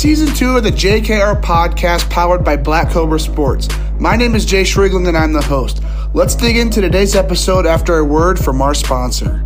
season two of the JKR podcast powered by Black Cobra Sports. My name is Jayce Riegling and I'm the host. Let's dig into today's episode after a word from our sponsor.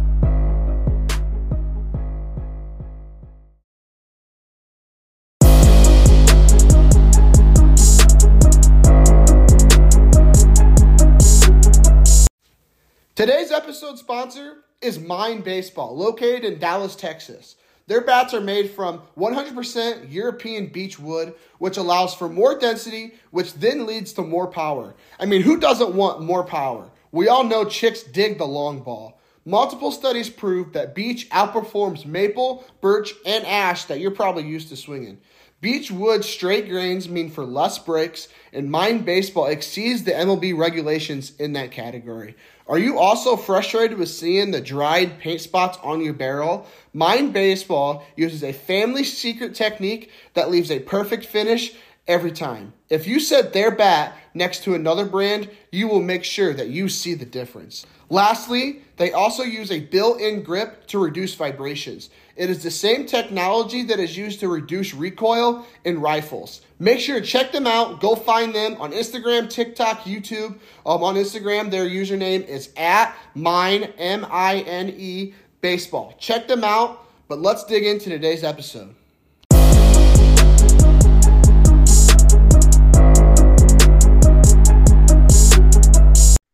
Today's episode sponsor is Mine Baseball, located in Dallas, Texas. Their bats are made from 100% European beech wood, which allows for more density, which then leads to more power. I mean, who doesn't want more power? We all know chicks dig the long ball. Multiple studies prove that beech outperforms maple, birch, and ash that you're probably used to swinging. Beech wood straight grains mean for less breaks, and Mine Baseball exceeds the MLB regulations in that category. Are you also frustrated with seeing the dried paint spots on your barrel? Mine Baseball uses a family secret technique that leaves a perfect finish every time. If you set their bat next to another brand, you will make sure that you see the difference. Lastly, they also use a built in grip to reduce vibrations. It is the same technology that is used to reduce recoil in rifles. Make sure to check them out. Go find them on Instagram, TikTok, YouTube. Um, on Instagram, their username is at mine, M I N E, baseball. Check them out, but let's dig into today's episode.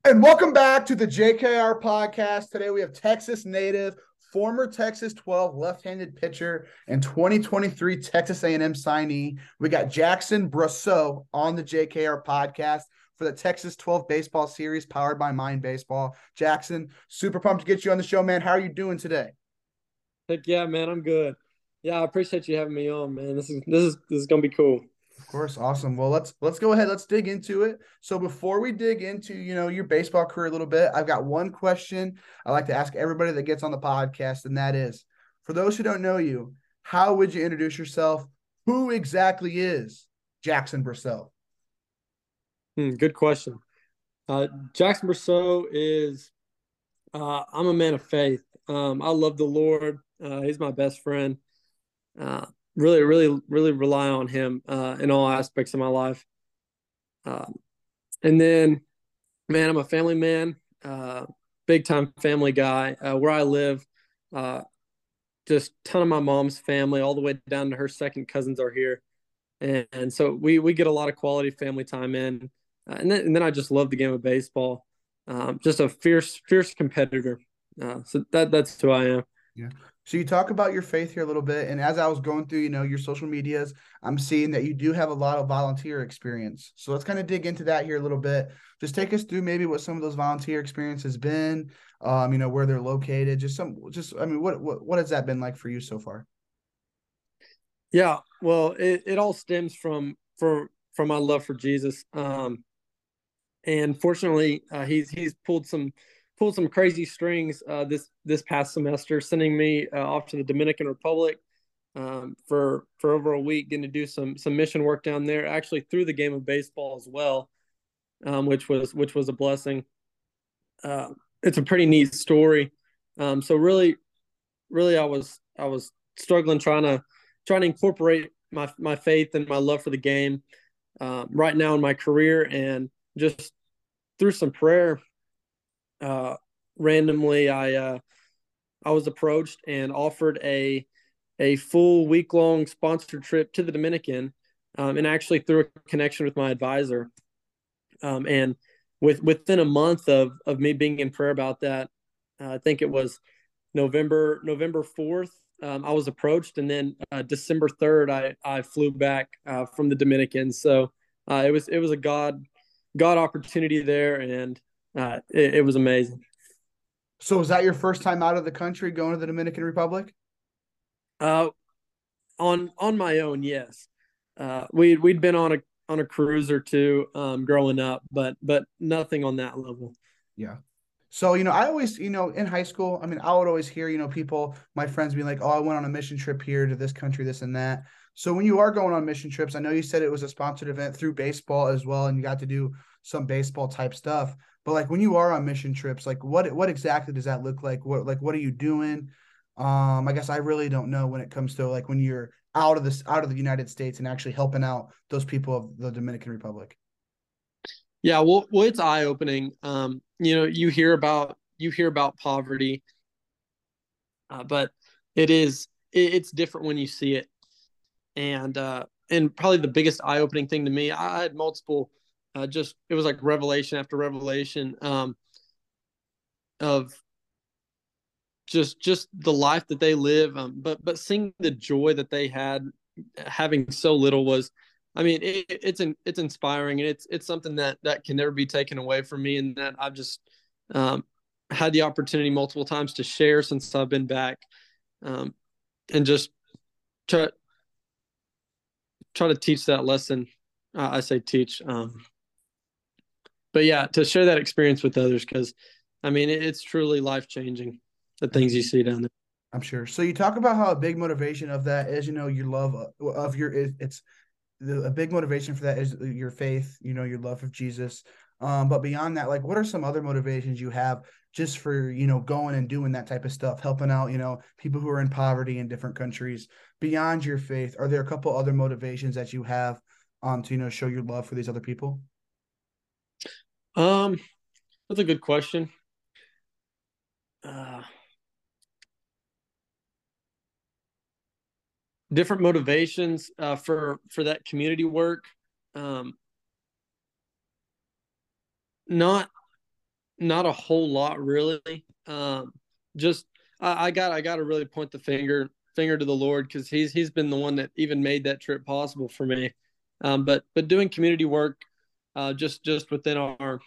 And welcome back to the JKR podcast. Today we have Texas native, former Texas 12 left-handed pitcher, and 2023 Texas A&M signee. We got Jackson Brasseux on the JKR podcast for the Texas 12 baseball series powered by Mine Baseball. Jackson, super pumped to get you on the show, man. How are you doing today? Heck yeah, man. I'm good. Yeah, I appreciate you having me on, man. This is this is this is gonna be cool. Of course, awesome. Well, let's let's go ahead. Let's dig into it. So before we dig into you know your baseball career a little bit, I've got one question I like to ask everybody that gets on the podcast, and that is, for those who don't know you, how would you introduce yourself? Who exactly is Jackson Brasseux? Hmm, good question. Uh, Jackson Brasseux is. Uh, I'm a man of faith. Um, I love the Lord. Uh, he's my best friend. Uh, really, really, really rely on him uh, in all aspects of my life. Um, and then, man, I'm a family man, uh, big time family guy. Where I live, just ton of my mom's family, all the way down to her second cousins are here, and, and so we we get a lot of quality family time in. Uh, and then and then I just love the game of baseball. Um, just a fierce fierce competitor. Uh, so that that's who I am. Yeah. So you talk about your faith here a little bit, and as I was going through, you know, your social medias, I'm seeing that you do have a lot of volunteer experience. So let's kind of dig into that here a little bit. Just take us through maybe what some of those volunteer experiences been, um, you know, where they're located. Just some, just I mean, what what what has that been like for you so far? Yeah, well, it, it all stems from for from my love for Jesus, um, and fortunately, uh, he's he's pulled some pulled some crazy strings uh, this this past semester, sending me uh, off to the Dominican Republic um, for for over a week, getting to do some some mission work down there. Actually, through the game of baseball as well, um, which was which was a blessing. Uh, it's a pretty neat story. Um, so really, really, I was I was struggling trying to trying to incorporate my my faith and my love for the game uh, right now in my career, and just through some prayer uh, randomly I uh, I was approached and offered a a full week long sponsored trip to the Dominican, um, and actually through a connection with my advisor. Um, and with within a month of of me being in prayer about that, uh, I think it was November November fourth. Um, I was approached, and then uh, December third, I I flew back uh, from the Dominican. So uh, it was it was a God God opportunity there, and uh, it, it was amazing. So was that your first time out of the country going to the Dominican Republic? Uh, on on my own, yes. Uh, we we'd been on a on a cruise or two um, growing up, but but nothing on that level. Yeah. So you know, I always you know in high school, I mean, I would always hear you know people, my friends, being like, "Oh, I went on a mission trip here to this country, this and that." So when you are going on mission trips, I know you said it was a sponsored event through baseball as well, and you got to do some baseball type stuff. But like when you are on mission trips, like what what exactly does that look like? What like what are you doing? Um, I guess I really don't know when it comes to like when you're out of this out of the United States and actually helping out those people of the Dominican Republic? Yeah, well, well, it's eye opening. Um, you know, you hear about you hear about poverty, uh, but it is it, it's different when you see it, and uh, and probably the biggest eye opening thing to me, I had multiple, uh, just it was like revelation after revelation, um, of just just the life that they live, um, but but seeing the joy that they had having so little was I mean, it, it's an, it's inspiring and it's it's something that that can never be taken away from me, and that I've just um, had the opportunity multiple times to share since I've been back, um, and just try try to teach that lesson. Uh, I say teach, um, but yeah, to share that experience with others because, I mean, it, it's truly life changing. The things you see down there. I'm sure. So you talk about how a big motivation of that is, you know, your love of your it's the, a big motivation for that is your faith, you know, your love of Jesus. Um, but beyond that, like, what are some other motivations you have just for you know going and doing that type of stuff, helping out, you know, people who are in poverty in different countries beyond your faith? Are there a couple other motivations that you have um to you know show your love for these other people? Um, that's a good question. Uh, different motivations uh, for for that community work. Um, not not a whole lot really. Um, just I, I got I got to really point the finger finger to the Lord because he's he's been the one that even made that trip possible for me. Um, but but doing community work uh, just just within our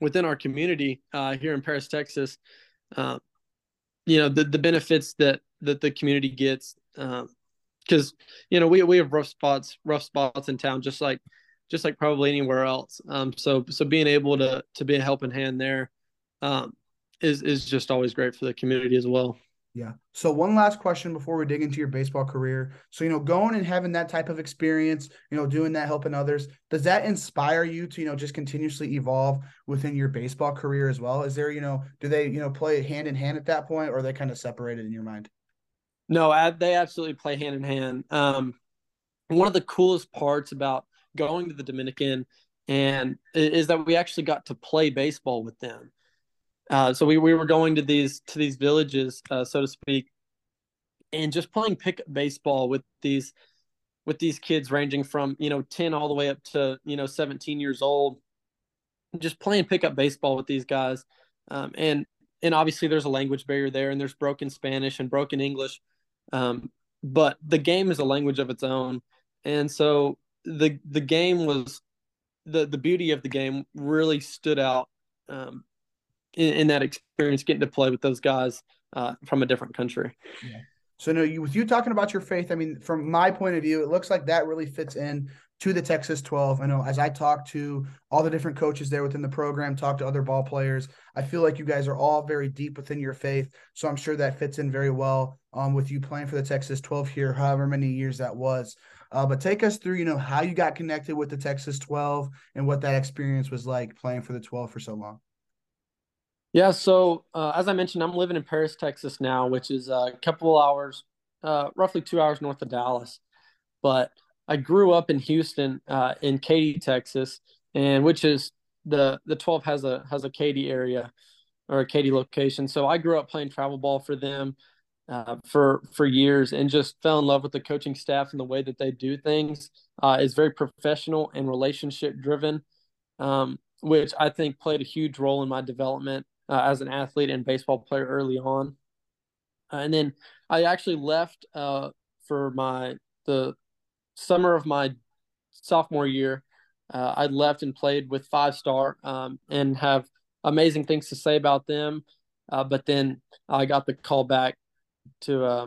within our community uh, here in Paris, Texas, uh, you know the the benefits that that the community gets um, because you know we we have rough spots rough spots in town just like just like probably anywhere else. Um so so being able to to be a helping hand there um is is just always great for the community as well. Yeah. So one last question before we dig into your baseball career. So you know going and having that type of experience you know doing that helping others does that inspire you to you know just continuously evolve within your baseball career as well? Is there you know do they you know play hand in hand at that point or are they kind of separated in your mind? No, they absolutely play hand in hand. Um, one of the coolest parts about going to the Dominican and is that we actually got to play baseball with them. Uh, so we, we were going to these to these villages, uh, so to speak, and just playing pickup baseball with these with these kids ranging from you know 10 all the way up to you know 17 years old just playing pickup baseball with these guys. Um, and and obviously there's a language barrier there and there's broken spanish and broken english. Um, but the game is a language of its own, and so the the game was the the beauty of the game really stood out um, in, in, that experience, getting to play with those guys uh, from a different country. Yeah. So, no, you with you talking about your faith. I mean, from my point of view, it looks like that really fits in to the Texas 12. I know as I talk to all the different coaches there within the program, talk to other ball players, I feel like you guys are all very deep within your faith. So I'm sure that fits in very well um, with you playing for the Texas 12 here, however many years that was. Uh, but take us through, you know, how you got connected with the Texas 12 and what that experience was like playing for the 12 for so long. Yeah, so uh, as I mentioned, I'm living in Paris, Texas now, which is a couple hours, uh, roughly two hours north of Dallas. But I grew up in Houston, uh, in Katy, Texas, and which is the the 12 has a has a Katy area or a Katy location. So I grew up playing travel ball for them uh, for for years, and just fell in love with the coaching staff and the way that they do things. Uh, is very professional and relationship driven, um, which I think played a huge role in my development uh, as an athlete and baseball player early on. Uh, and then I actually left uh, for my the summer of my sophomore year, uh, I left and played with Five Star um, and have amazing things to say about them. Uh, but then I got the call back to, uh,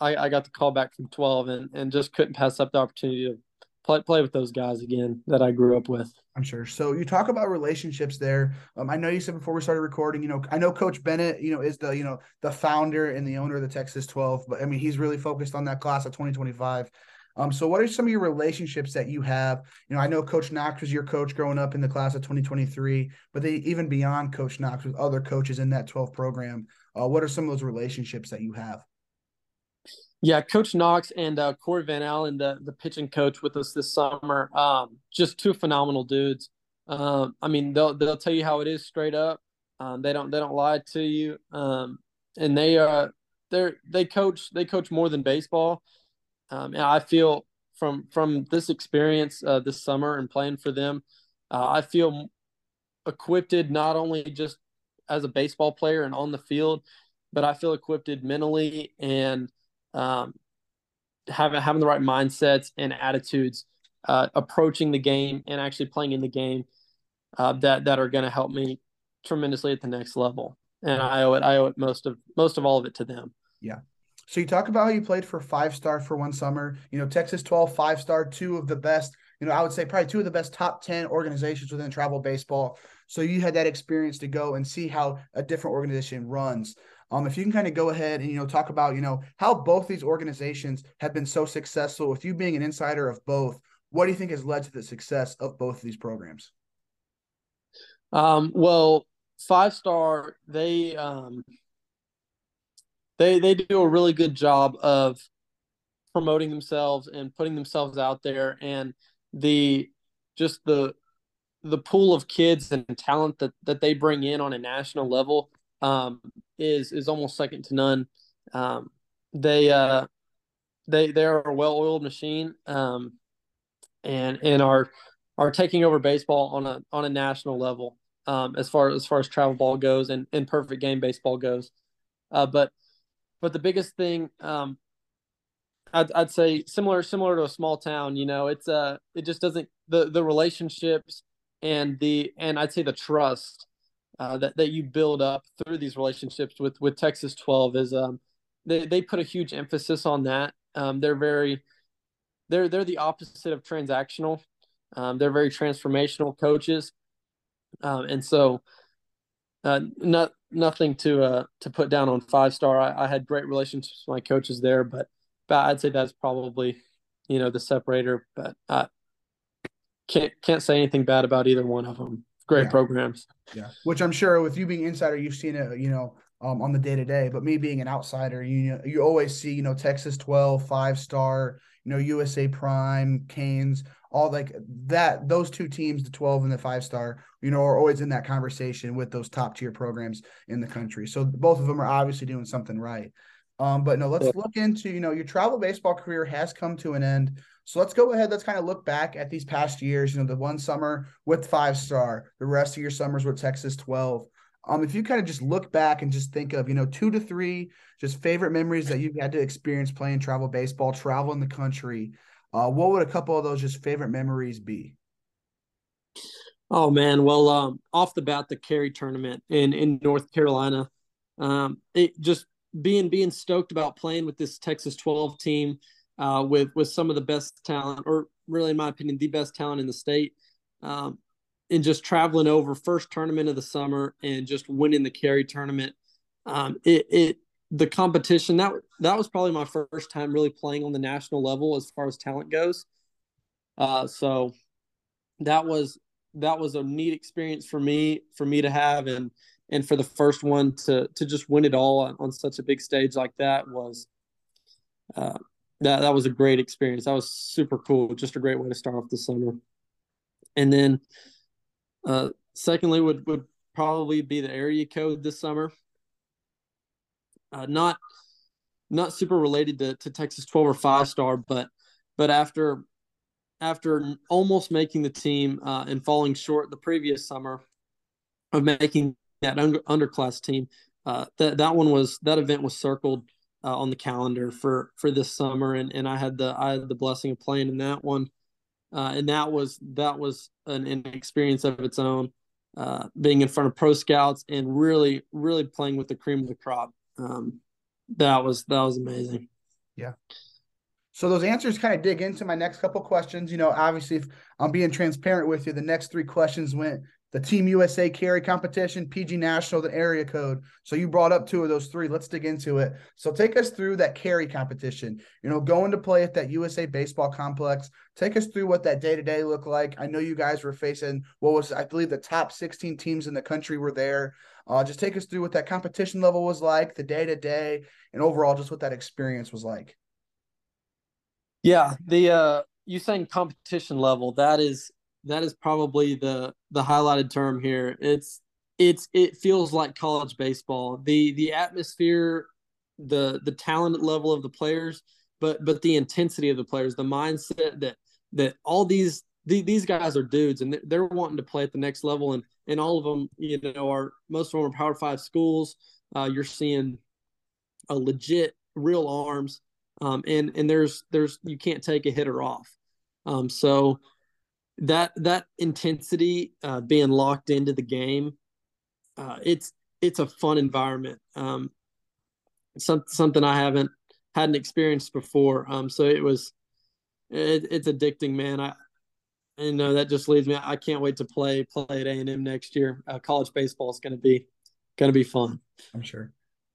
I, I, got the call back from 12 and, and just couldn't pass up the opportunity to play, play with those guys again that I grew up with. I'm sure. So you talk about relationships there. Um, I know you said before we started recording, you know, I know Coach Bennett, you know, is the, you know, the founder and the owner of the Texas 12, but I mean, he's really focused on that class of 2025. Um, so what are some of your relationships that you have? You know, I know Coach Knox was your coach growing up in the class of 2023, but they even beyond Coach Knox with other coaches in that 12 program. Uh, what are some of those relationships that you have? Yeah, Coach Knox and uh, Corey Van Allen, the the pitching coach with us this summer, um, just two phenomenal dudes. Um, I mean, they'll they'll tell you how it is straight up. Um, they don't they don't lie to you. Um, and they are they they coach they coach more than baseball. Um, and I feel from from this experience uh, this summer and playing for them, uh, I feel equipped not only just as a baseball player and on the field, but I feel equipped mentally and um, having having the right mindsets and attitudes, uh, approaching the game and actually playing in the game uh, that that are going to help me tremendously at the next level. And I owe it I owe it most of most of all of it to them. Yeah. So you talk about how you played for five star for one summer. You know, Texas 12, five star, two of the best. You know, I would say probably two of the best top 10 organizations within travel baseball. So you had that experience to go and see how a different organization runs. Um, if you can kind of go ahead and you know talk about you know how both these organizations have been so successful, with you being an insider of both, what do you think has led to the success of both of these programs? Um, well, Five Star they um, they they do a really good job of promoting themselves and putting themselves out there, and the just the the pool of kids and talent that that they bring in on a national level um, is is almost second to none. Um, they uh, they they are a well oiled machine, um, and and are are taking over baseball on a on a national level um, as far as far as travel ball goes and, and perfect game baseball goes. Uh, but but the biggest thing um, I'd, I'd say similar similar to a small town. You know, it's uh it just doesn't the the relationships and the and I'd say the trust uh, that that you build up through these relationships with with Texas 12 is um they they put a huge emphasis on that. Um, they're very they're they're the opposite of transactional. Um, they're very transformational coaches, um, and so uh, not nothing to uh to put down on five star. I, I had great relationships with my coaches there, but, but I'd say that's probably you know the separator. But I can't can't say anything bad about either one of them great yeah. programs. Yeah, which I'm sure with you being insider, you've seen it, you know, um, on the day to day. But me being an outsider, you you always see, you know, Texas 12, five star, you know, USA Prime, Canes, all like that. Those two teams, the 12 and the five star, you know, are always in that conversation with those top tier programs in the country. So both of them are obviously doing something right. Um, but no, let's look into, you know, your travel baseball career has come to an end. So let's go ahead. Let's kind of look back at these past years. You know, the one summer with five star, the rest of your summers with Texas 12. Um, if you kind of just look back and just think of, you know, two to three just favorite memories that you've had to experience playing travel baseball, travel in the country, uh, what would a couple of those just favorite memories be? Oh man, well, um, off the bat, the Cary tournament in in North Carolina, um, it just being being stoked about playing with this Texas 12 team uh, with with some of the best talent, or really, in my opinion, the best talent in the state. Um, and just traveling over first tournament of the summer and just winning the Cary tournament. Um, it, it the competition that that was probably my first time really playing on the national level as far as talent goes. Uh, so that was that was a neat experience for me for me to have and and for the first one to to just win it all on, on such a big stage like that was uh, that that was a great experience. That was super cool. Just a great way to start off the summer. And then, uh, secondly, would would probably be the area code this summer. Uh, not not super related to, to Texas 12 or five star, but but after after almost making the team uh, and falling short the previous summer of making that under, underclass team, uh, that that one was that event was circled uh, on the calendar for for this summer, and and I had the I had the blessing of playing in that one, uh, and that was that was an, an experience of its own, uh, being in front of pro scouts and really really playing with the cream of the crop. Um, that was that was amazing. Yeah. So those answers kind of dig into my next couple questions. You know, obviously, if I'm being transparent with you, the next three questions went the Team USA Cary competition, PG National, the area code. So you brought up two of those three. Let's dig into it. So take us through that Cary competition. You know, going to play at that USA baseball complex. Take us through what that day to day looked like. I know you guys were facing what was, I believe, the top 16 teams in the country were there. Uh, just take us through what that competition level was like, the day to day, and overall, just what that experience was like. Yeah, the uh, you saying competition level that is that is probably the the highlighted term here. It's it's it feels like college baseball. The the atmosphere, the the talent level of the players, but but the intensity of the players, the mindset that that all these the, these guys are dudes and they're wanting to play at the next level and and all of them you know are most of them are power five schools uh, you're seeing a legit real arms um, and and there's there's you can't take a hitter off um, so that that intensity uh, being locked into the game uh, it's it's a fun environment um, some, something i haven't hadn't experienced before um, so it was it, it's addicting man i you know that just leads me. I can't wait to play play at A and M next year. Uh, college baseball is going to be going to be fun. I'm sure.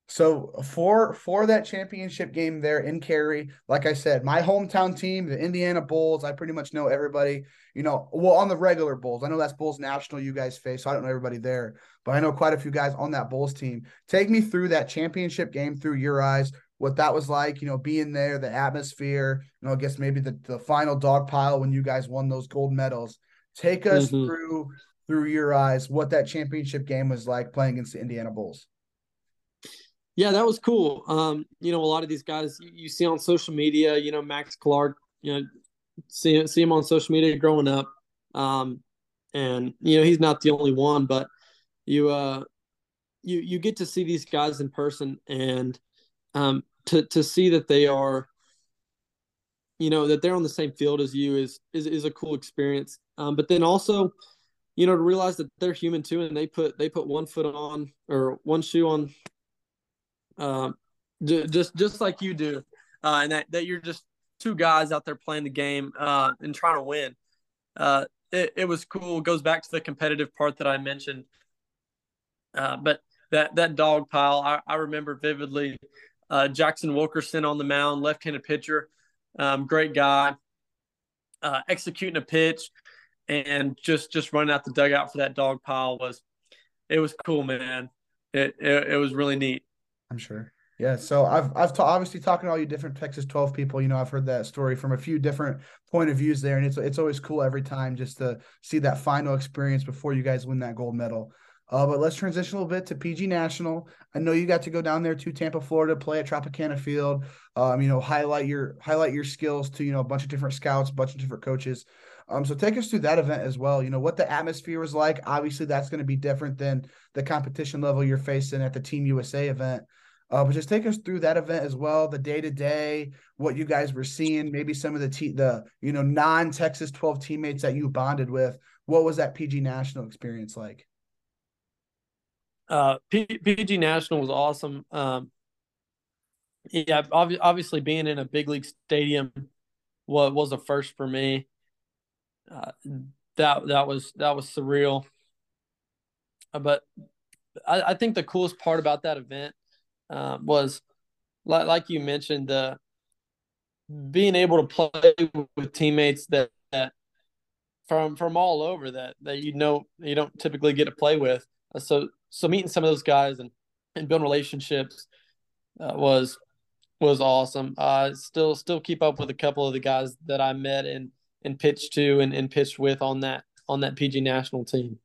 So for for that championship game there in Cary, like I said, my hometown team, the Indiana Bulls. I pretty much know everybody. You know, well on the regular Bulls. I know that's Bulls National you guys face, so I don't know everybody there, but I know quite a few guys on that Bulls team. Take me through that championship game through your eyes what that was like, you know, being there, the atmosphere, you know, I guess maybe the, the final dog pile when you guys won those gold medals. Take us mm-hmm. through through your eyes what that championship game was like playing against the Indiana Bulls. Yeah, that was cool. Um, you know, a lot of these guys you, you see on social media, you know, Max Clark, you know, see see him on social media growing up. Um, and you know, he's not the only one, but you uh you you get to see these guys in person and um to to see that they are you know that they're on the same field as you is is, is a cool experience um, but then also you know to realize that they're human too and they put they put one foot on or one shoe on um, just just like you do uh, and that, that you're just two guys out there playing the game uh, and trying to win. Uh, it, it was cool. It goes back to the competitive part that i mentioned. Uh, but that that dog pile I, I remember vividly uh, Jackson Wilkerson on the mound, left-handed pitcher, um, great guy, uh, executing a pitch, and just just running out the dugout for that dog pile was it was cool, man. It it, it was really neat. I'm sure. Yeah, so I've I've ta- obviously talking to all you different Texas 12 people. You know, I've heard that story from a few different point of views there, and it's it's always cool every time just to see that final experience before you guys win that gold medal. Uh, but let's transition a little bit to PG National. I know you got to go down there to Tampa, Florida, play at Tropicana Field. Um, you know, highlight your highlight your skills to you know a bunch of different scouts, a bunch of different coaches. Um, so take us through that event as well. You know what the atmosphere was like. Obviously, that's going to be different than the competition level you're facing at the Team USA event. Uh, but just take us through that event as well, the day to day, what you guys were seeing, maybe some of the te- the you know non Texas 12 teammates that you bonded with. What was that PG National experience like? uh, P- PG National was awesome. Um, yeah, ob- obviously being in a big league stadium was was a first for me. Uh, that that was that was surreal. Uh, but I, I, think the coolest part about that event uh, was, like, like you mentioned, the being able to play with teammates that, that from from all over that that you know you don't typically get to play with. Uh, so so meeting some of those guys and and building relationships uh, was was awesome. Uh, still still keep up with a couple of the guys that I met and and pitched to and, and pitched with on that on that PG national team.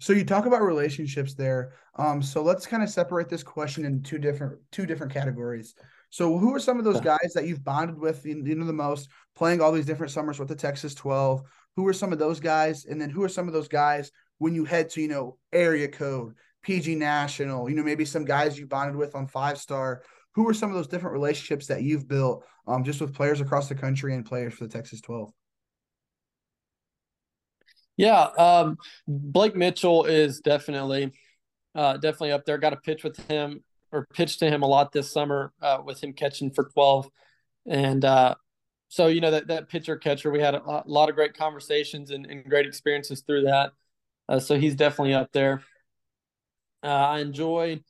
So you talk about relationships there. Um, so let's kind of separate this question in two different two different categories. So who are some of those guys that you've bonded with, you know, the most, playing all these different summers with the Texas 12? Who are some of those guys? And then who are some of those guys when you head to, you know, area code, PG National, you know, maybe some guys you bonded with on five star. Who are some of those different relationships that you've built um, just with players across the country and players for the Texas 12? Yeah, um, Blake Mitchell is definitely uh, definitely up there. Got a pitch with him or pitched to him a lot this summer uh, with him catching for 12. And uh, so, you know, that, that pitcher catcher, we had a lot of great conversations and, and great experiences through that. Uh, so he's definitely up there. Uh, I enjoy,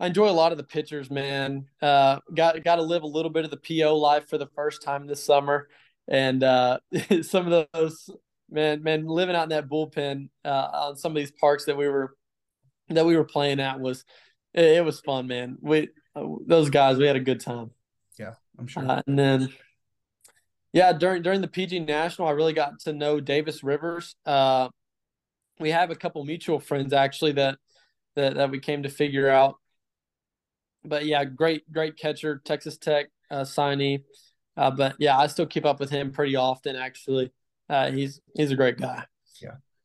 I enjoy a lot of the pitchers, man. Uh, got got to live a little bit of the PO life for the first time this summer, and some of those man, man, living out in that bullpen on some of these parks that we were that we were playing at was it, it was fun, man. We those guys, we had a good time. Yeah, I'm sure. and then Yeah, during during the PG National, I really got to know Davis Rivers. Uh, we have a couple mutual friends actually that that that we came to figure out. But yeah, great great catcher, Texas Tech uh, signee. Uh, but yeah, I still keep up with him pretty often. Actually, uh, he's he's a great guy.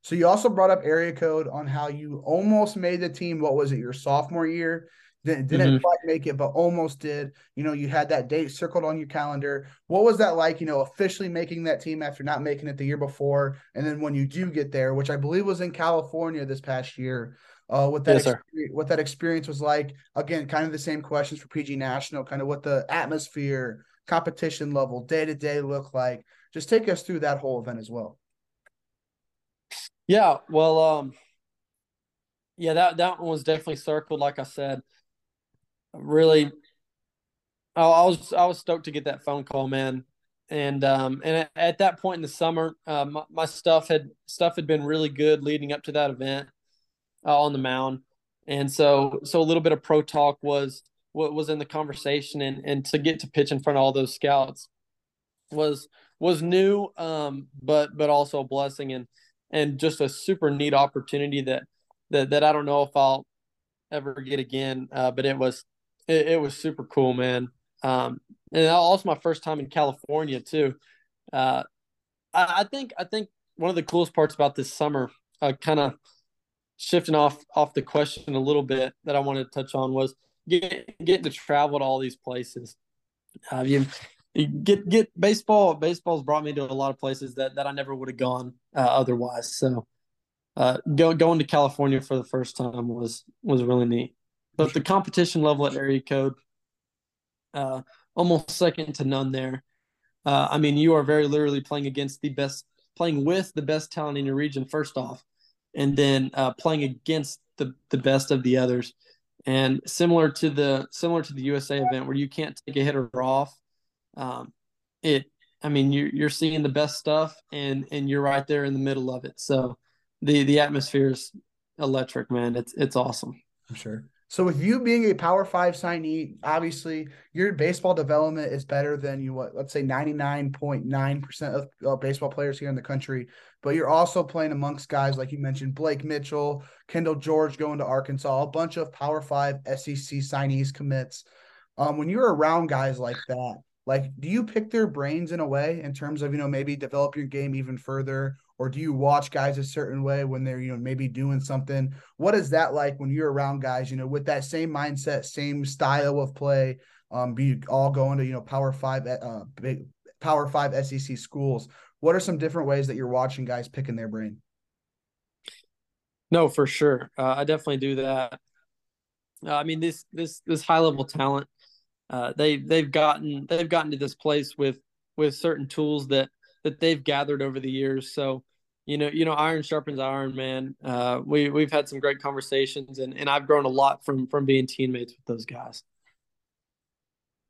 So you also brought up area code on how you almost made the team. What was it, your sophomore year? Didn't, didn't mm-hmm. quite make it, but almost did. You know, you had that date circled on your calendar. What was that like? You know, officially making that team after not making it the year before, and then when you do get there, which I believe was in California this past year. Uh, what that yes, what that experience was like. Again, kind of the same questions for PG National. Kind of what the atmosphere, competition level, day to day look like. Just take us through that whole event as well. Yeah, well, um, yeah, that that one was definitely circled. Like I said, really, I, I was I was stoked to get that phone call, man. And um, and at, that point in the summer, uh, my, my, stuff had stuff had been really good leading up to that event uh, on the mound, and so so a little bit of pro talk was what was in the conversation, and and to get to pitch in front of all those scouts was was new, um, but but also a blessing and and just a super neat opportunity that that that I don't know if I'll ever get again. Uh, but it was it, it, was super cool, man. Um, and also my first time in California too. Uh, I, I think I think one of the coolest parts about this summer, uh, kind of shifting off off the question a little bit that I wanted to touch on was get, getting to travel to all these places. Uh, you, get get baseball. Baseball's brought me to a lot of places that that I never would have gone uh, otherwise. So, uh, go, going to California for the first time was was really neat. But the competition level at area code, uh, almost second to none there. Uh, I mean, you are very literally playing against the best, playing with the best talent in your region first off, and then uh, playing against the the best of the others. And similar to the similar to the USA event where you can't take a hitter off um, it I mean you're you're seeing the best stuff and and you're right there in the middle of it. So the the atmosphere is electric, man. It's it's awesome. I'm sure. So with you being a Power Five signee, obviously your baseball development is better than you what let's say 99.9 percent of baseball players here in the country. But you're also playing amongst guys like you mentioned, Blake Mitchell, Kendall George going to Arkansas, a bunch of Power Five SEC signees commits. Um, when you're around guys like that, like do you pick their brains in a way in terms of you know maybe develop your game even further? Or do you watch guys a certain way when they're you know maybe doing something? What is that like when you're around guys you know with that same mindset same style of play um be all going to you know power five uh big power five sec schools? What are some different ways that you're watching guys picking their brain? No for sure. Uh, i definitely do that. Uh, i mean this this this high level talent uh, they they've gotten they've gotten to this place with with certain tools that that they've gathered over the years. So you know you know iron sharpens iron, man. Uh, we we've had some great conversations, and and I've grown a lot from from being teammates with those guys.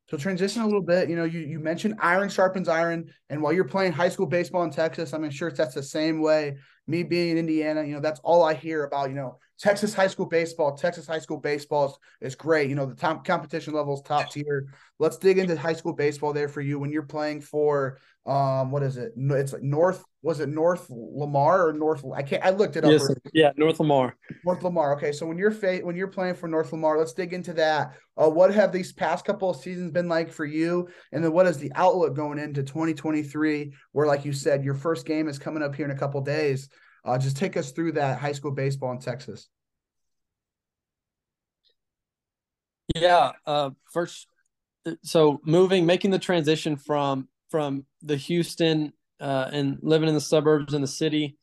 So transition a little bit. You know, you you mentioned iron sharpens iron, and while you're playing high school baseball in Texas, I'm sure that's the same way. Me being in Indiana, you know, that's all I hear about. You know, Texas high school baseball. Texas high school baseball is, is great. You know, the top competition level is top tier. Let's dig into high school baseball there for you when you're playing for um what is it it's like north was it north lamar or north i can't i looked it up yes, yeah north lamar north lamar okay so when you're fa- when you're playing for north lamar let's dig into that uh, what have these past couple of seasons been like for you and then what is the outlook going into 2023 where like you said your first game is coming up here in a couple days uh, just take us through that high school baseball in texas yeah uh first so moving making the transition from from the Houston uh, and living in the suburbs in the city.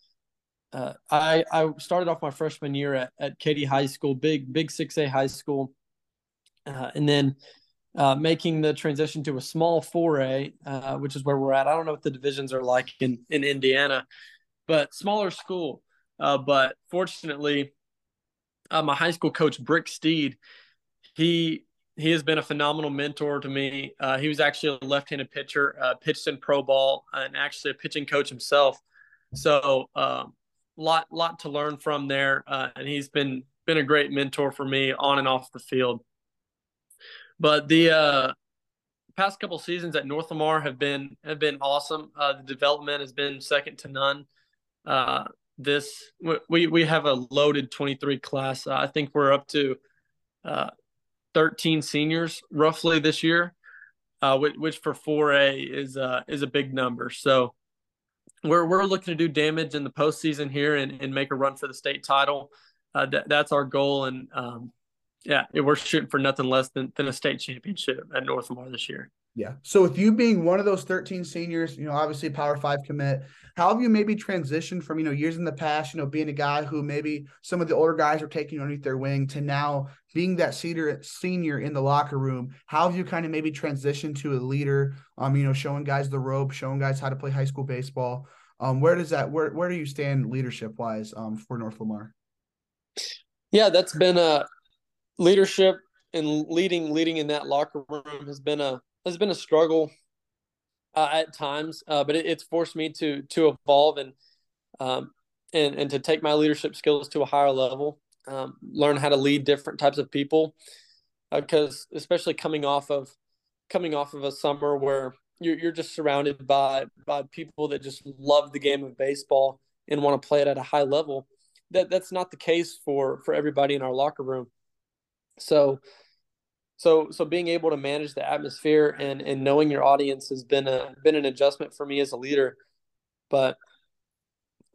Uh, I I started off my freshman year at, at Katy High School, big big six A high school, uh, and then uh, making the transition to a small four A, uh, which is where we're at. I don't know what the divisions are like in in Indiana, but smaller school. Uh, but fortunately, my high school coach Brick Steed, he he has been a phenomenal mentor to me. Uh, he was actually a left-handed pitcher, uh, pitched in pro ball, and actually a pitching coach himself. So, uh, lot lot to learn from there, uh, and he's been been a great mentor for me on and off the field. But the uh, past couple seasons at North Lamar have been have been awesome. Uh, the development has been second to none. Uh, this we we have a loaded 23 class. I think we're up to uh, 13 seniors roughly this year, uh, which, which, for 4A is uh, is a big number. So we're we're looking to do damage in the postseason here and, and make a run for the state title. Uh, th- that's our goal, and um, yeah, we're shooting for nothing less than, than a state championship at North Lamar this year. Yeah. So with you being one of those 13 seniors, you know, obviously Power Five commit, how have you maybe transitioned from, you know, years in the past, you know, being a guy who maybe some of the older guys are taking underneath their wing to now being that senior senior in the locker room? How have you kind of maybe transitioned to a leader? Um, you know, showing guys the rope, showing guys how to play high school baseball. Um, where does that where where do you stand leadership wise um for North Lamar? Yeah, that's been a leadership and leading leading in that locker room has been a has been a struggle uh, at times, uh, but it, it's forced me to to evolve and um, and and to take my leadership skills to a higher level. Um, learn how to lead different types of people, because uh, especially coming off of coming off of a summer where you're you're just surrounded by by people that just love the game of baseball and want to play it at a high level. That that's not the case for for everybody in our locker room. So so so being able to manage the atmosphere and and knowing your audience has been a been an adjustment for me as a leader. But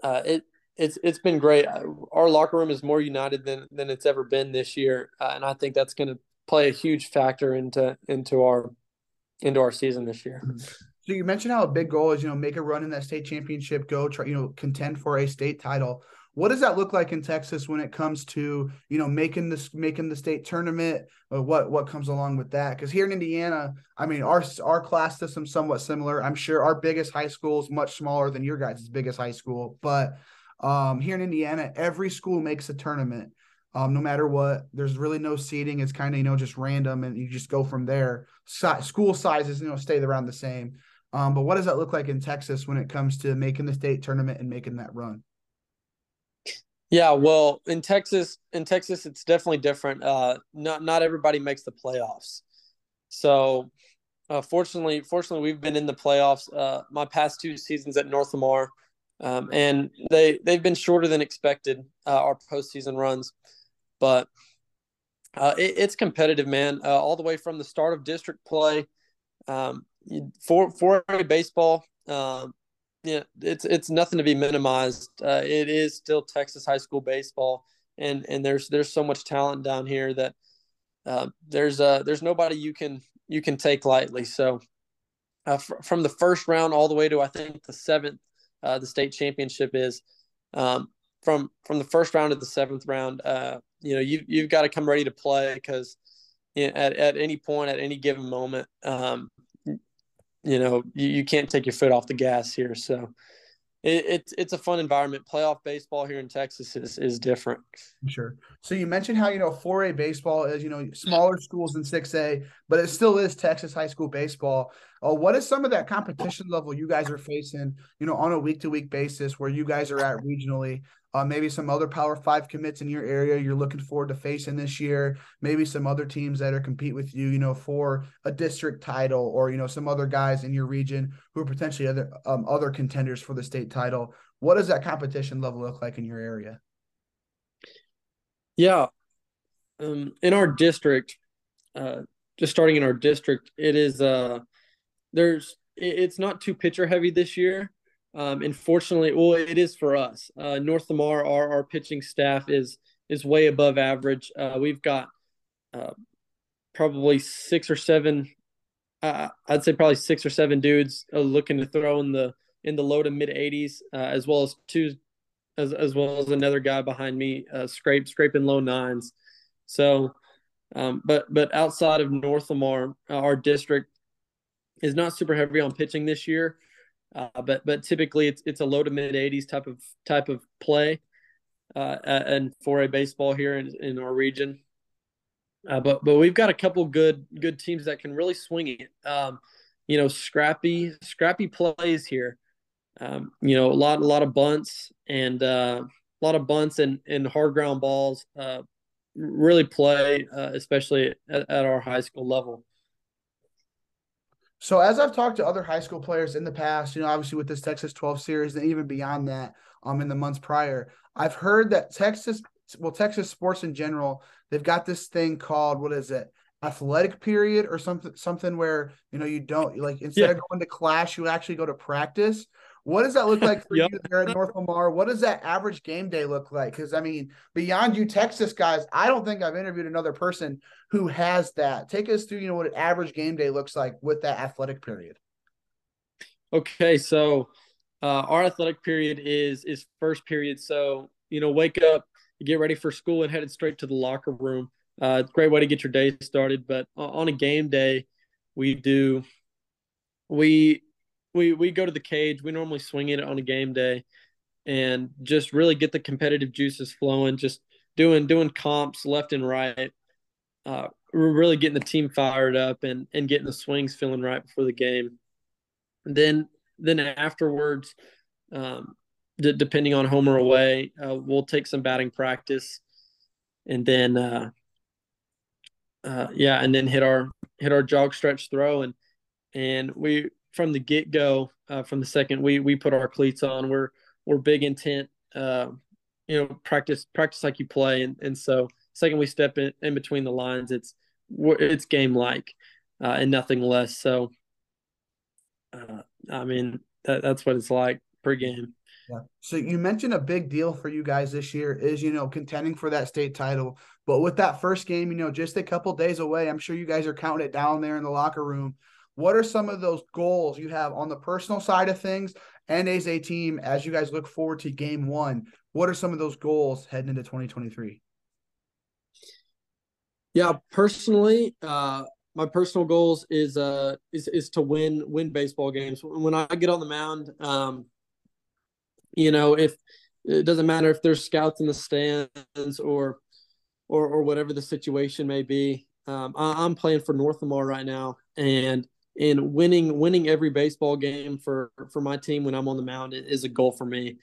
uh, it it's it's been great. Our locker room is more united than than it's ever been this year uh, and i think that's going to play a huge factor into into our into our season this year. So you mentioned how a big goal is you know make a run in that state championship go try you know contend for a state title what does that look like in Texas when it comes to you know making this making the state tournament? What what comes along with that? Because here in Indiana, I mean, our our class system somewhat similar. I'm sure our biggest high school is much smaller than your guys' biggest high school, but um, here in Indiana, every school makes a tournament. Um, no matter what, there's really no seating. It's kind of you know just random, and you just go from there. School sizes you know stay around the same. Um, but what does that look like in Texas when it comes to making the state tournament and making that run? Yeah, well, in Texas, in Texas, it's definitely different. Uh, not not everybody makes the playoffs, so uh, fortunately, fortunately, we've been in the playoffs. Uh, my past two seasons at North Lamar, um, and they they've been shorter than expected. Uh, our postseason runs, but uh, it, it's competitive, man. Uh, all the way from the start of district play, um, for for baseball. Um, yeah, it's it's nothing to be minimized. Uh, it is still Texas high school baseball, and and there's there's so much talent down here that uh, there's uh there's nobody you can you can take lightly. So uh, fr- from the first round all the way to I think the seventh, uh, the state championship is. Um, from from the first round to the seventh round, uh, you know you you've got to come ready to play because you know, at at any point at any given moment, um, you know you, you can't take your foot off the gas here. So it, it's it's a fun environment. Playoff baseball here in texas is, is different. Sure. So you mentioned how you know 4a baseball is you know smaller schools than 6a but it still is texas high school baseball uh, what is some of that competition level you guys are facing you know on a week to week basis where you guys are at regionally uh, maybe some other Power Five commits in your area you're looking forward to facing this year. Maybe some other teams that are compete with you, you know, for a district title, or you know, some other guys in your region who are potentially other um, other contenders for the state title. What does that competition level look like in your area? Yeah, um, in our district, uh, just starting in our district, it is uh, there's it's not too pitcher heavy this year. Um, and fortunately, well, it is for us. Uh, North Lamar, our, our pitching staff is is way above average. Uh, we've got uh, probably six or seven. Uh, I'd say probably six or seven dudes uh, looking to throw in the in the low to mid 80s, uh, as well as two, as as well as another guy behind me, uh, scrape scraping low nines. So, um, but but outside of North Lamar, our district is not super heavy on pitching this year. Uh, but but typically it's it's a low to mid 80s type of type of play, uh, and for a baseball here in, in our region. Uh, but but we've got a couple good good teams that can really swing it. Um, you know, scrappy scrappy plays here. Um, you know, a lot a lot of bunts and uh, a lot of bunts and and hard ground balls. Uh, really play, uh, especially at, at our high school level. So as I've talked to other high school players in the past, you know, obviously with this Texas 12 series and even beyond that, um, in the months prior, I've heard that Texas, well, Texas sports in general, they've got this thing called what is it? Athletic period or something, something where you know you don't like instead yeah. of going to class, you actually go to practice. What does that look like for yep. you there at North Lamar? What does that average game day look like? Because I mean, beyond you Texas guys, I don't think I've interviewed another person who has that. Take us through, you know, what an average game day looks like with that athletic period. Okay, so uh, our athletic period is is first period. So you know, wake up, get ready for school, and headed straight to the locker room. Uh, great way to get your day started. But on a game day, we do we we we go to the cage. We normally swing it on a game day, and just really get the competitive juices flowing. Just doing doing comps left and right. Uh, we're really getting the team fired up and and getting the swings feeling right before the game. And then then afterwards, um, d- depending on home or away, uh, we'll take some batting practice, and then uh, uh, yeah, and then hit our hit our jog stretch throw and and we from the get go, uh, from the second we we put our cleats on, we're we're big intent. Uh, you know, practice practice like you play, and and so second we step in, in between the lines, it's it's game like, uh, and nothing less. So, uh, I mean, that, that's what it's like pregame. Yeah. So you mentioned a big deal for you guys this year is you know contending for that state title, but with that first game, you know, just a couple days away, I'm sure you guys are counting it down there in the locker room. What are some of those goals you have on the personal side of things and as a team as you guys look forward to game one? What are some of those goals heading into 2023? Yeah, personally, uh, my personal goals is uh is is to win win baseball games. When I get on the mound, um, you know, if it doesn't matter if there's scouts in the stands or or or whatever the situation may be. Um, I, am playing for North Lamar right now, and and winning winning every baseball game for for my team when I'm on the mound is a goal for me.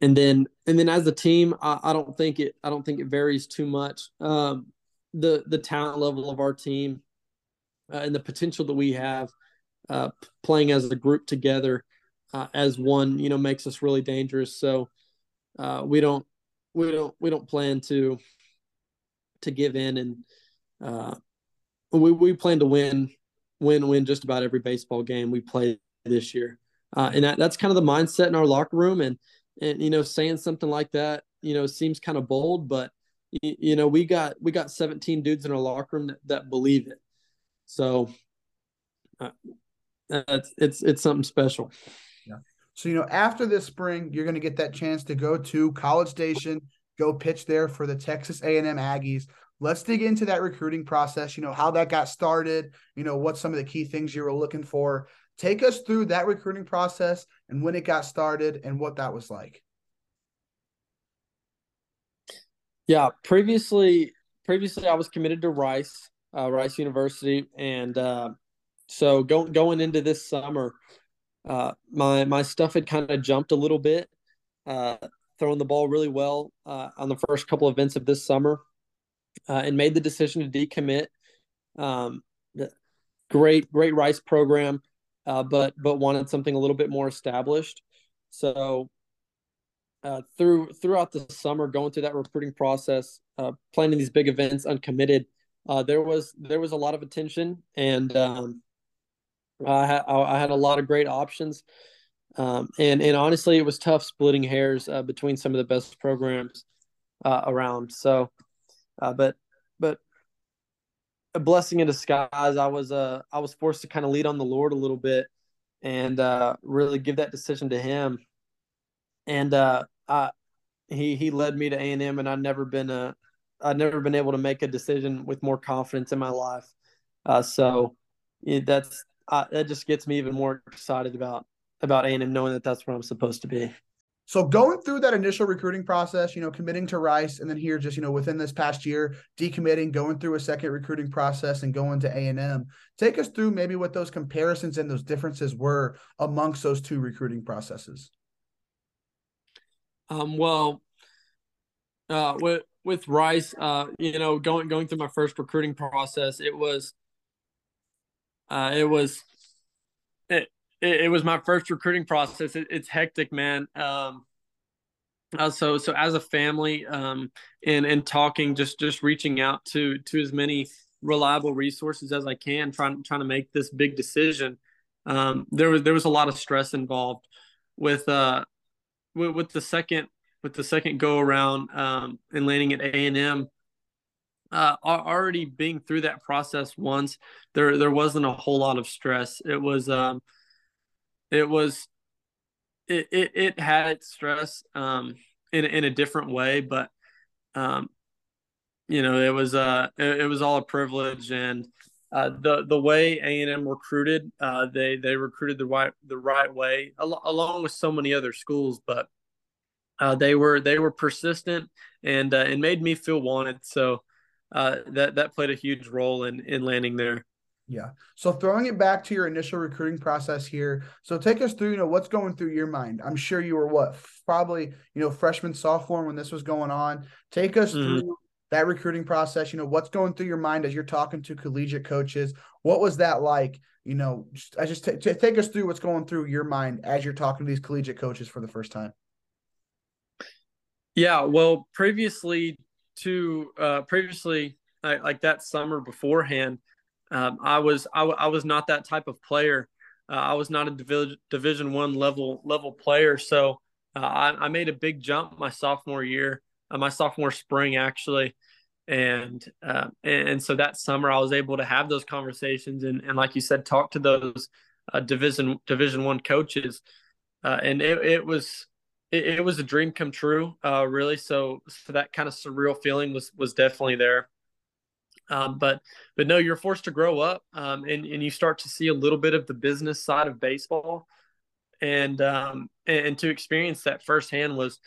And then and then as a team, I, I don't think it I don't think it varies too much. Um, the the talent level of our team uh, and the potential that we have uh, playing as a group together uh, as one, you know, makes us really dangerous. So uh, we don't we don't we don't plan to to give in and uh, we we plan to win win win just about every baseball game we play this year. Uh, and that, that's kind of the mindset in our locker room. And and you know, saying something like that, you know, seems kind of bold, but you, you know, we got we got 17 dudes in our locker room that, that believe it. So uh, it's it's it's something special. Yeah. So you know, after this spring, you're going to get that chance to go to College Station, go pitch there for the Texas A&M Aggies let's dig into that recruiting process, you know, how that got started, you know, what some of the key things you were looking for. Take us through that recruiting process and when it got started and what that was like. Yeah, previously previously I was committed to Rice, uh, Rice University and uh, so go, going into this summer uh, my my stuff had kind of jumped a little bit. Uh, throwing the ball really well uh, on the first couple events of this summer uh, and made the decision to decommit. Um, great, great Rice program, uh, but but wanted something a little bit more established. So uh, through throughout the summer, going through that recruiting process, uh, planning these big events, uncommitted, uh, there was there was a lot of attention, and um, I, had, I had a lot of great options. Um, and and honestly, it was tough splitting hairs uh, between some of the best programs uh, around. So uh, but but a blessing in disguise. I was uh I was forced to kind of lead on the Lord a little bit and uh, really give that decision to Him. And uh, I he he led me to A and M, and I've never been a I've never been able to make a decision with more confidence in my life. Uh, so yeah, that's that just gets me even more excited about about A and M, knowing that that's where I'm supposed to be. So going through that initial recruiting process, you know, committing to Rice, and then here just you know within this past year, decommitting, going through a second recruiting process, and going to A and M. Take us through maybe what those comparisons and those differences were amongst those two recruiting processes. Um, well, uh, with with Rice, uh, you know, going going through my first recruiting process, it was, uh, it was it, it, it was my first recruiting process. It, it's hectic, man. Um, uh, so so as a family um, and and talking just just reaching out to to as many reliable resources as I can trying trying to make this big decision um, there was there was a lot of stress involved with uh with, with the second with the second go around um, and landing at A and M. Uh, already being through that process once, there there wasn't a whole lot of stress. It was um, it was it it, it had its stress um, in in a different way, but um, you know it was uh it, it was all a privilege and uh, the the way A and M recruited, uh, they they recruited the right the right way, al- along with so many other schools. But uh, they were they were persistent and uh, and made me feel wanted. So uh, that that played a huge role in in landing there. Yeah. So throwing it back to your initial recruiting process here. So take us through, you know, what's going through your mind. I'm sure you were what, probably, you know, freshman, sophomore when this was going on. Take us mm-hmm. through that recruiting process, you know, what's going through your mind as you're talking to collegiate coaches? What was that like? You know, I just t- t- take us through what's going through your mind as you're talking to these collegiate coaches for the first time. Yeah, well, previously to uh, previously like that summer beforehand, um, I was I, was not that type of player. Uh, I was not a division Division one level level player, so uh, I, I made a big jump my sophomore year uh, my sophomore spring actually. And uh, and so that summer I was able to have those conversations and and like you said talk to those uh, division division one coaches. Uh, and it, it was it, it, was a dream come true uh, really. So so that kind of surreal feeling was was definitely there um, but but no you're forced to grow up um, and and you start to see a little bit of the business side of baseball and um, and, to experience that firsthand was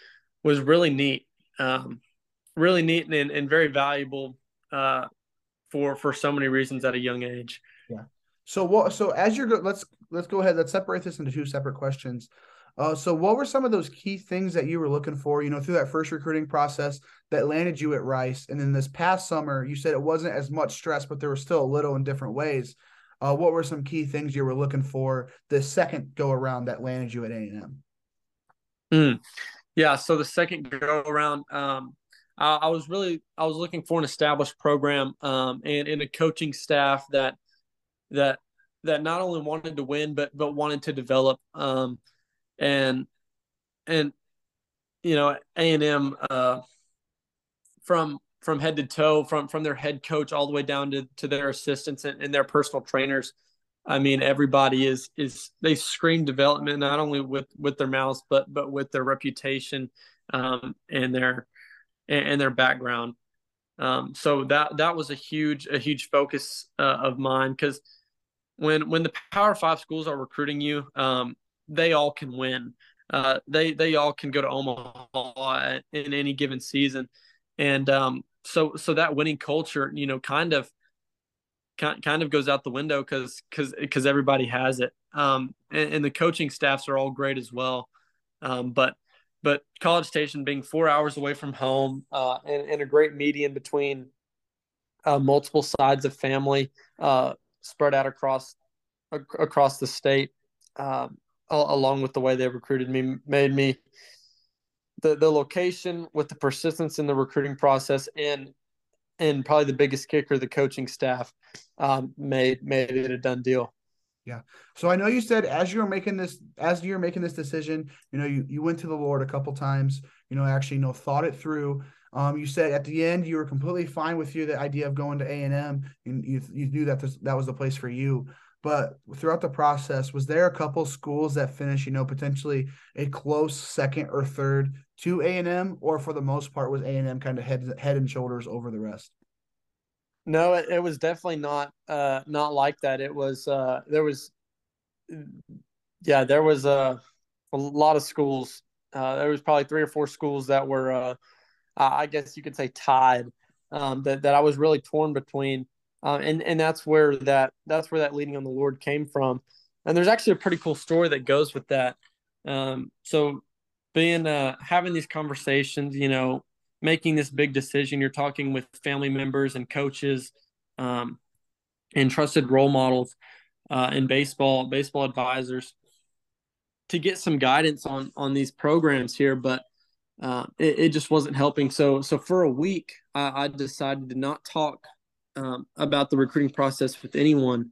was really neat um, really neat and, and very valuable uh, for for so many reasons at a young age. Yeah. So what? So as you're go, let's let's go ahead. Let's separate this into two separate questions. Uh, so what were some of those key things that you were looking for? You know, through that first recruiting process that landed you at Rice, and then this past summer, you said it wasn't as much stress, but there was still a little in different ways. Uh, what were some key things you were looking for the second go around that landed you at A and M? Mm. Yeah, so the second go around, um, I, was really I was looking for an established program um, and, and a coaching staff that that that not only wanted to win but but wanted to develop um, and and you know A and M uh, from from head to toe from from their head coach all the way down to to their assistants and, and their personal trainers I mean, everybody is is they scream development not only with with their mouths but but with their reputation um, and their and, their background. Um, so that that was a huge a huge focus uh, of mine because when when the Power Five schools are recruiting you, um, they all can win. Uh, they they all can go to Omaha in any given season, and um, so so that winning culture, you know, kind of kind kind of goes out the window because because because everybody has it. Um, and, and, the coaching staffs are all great as well. Um, but but College Station being four hours away from home uh, and, and a great median between uh, multiple sides of family uh, spread out across across the state, um, along with the way they recruited me, made me the the location with the persistence in the recruiting process and and probably the biggest kicker, the coaching staff um, made made it a done deal. Yeah. So I know you said as you were making this, as you were making this decision, you know, you you went to the Lord a couple times, you know, actually, you know, thought it through. Um, you said at the end you were completely fine with you the idea of going to A and M, and you you knew that this, that was the place for you. But throughout the process, was there a couple schools that finished, you know, potentially a close second or third to A and M, or for the most part was A and M kind of head head and shoulders over the rest? No, it, it was definitely not uh, not like that. It was uh, there was yeah there was uh, a lot of schools. Uh, there was probably three or four schools that were uh, I guess you could say tied um, that that I was really torn between. Uh, and and that's where that that's where that leading on the Lord came from. And there's actually a pretty cool story that goes with that. Um, so being uh, having these conversations, you know, making this big decision, you're talking with family members and coaches um, and trusted role models. uh, in baseball, baseball advisors, to get some guidance on on these programs here, but uh, it, it, just wasn't helping. So so for a week, I, I decided to not talk um, about the recruiting process with anyone,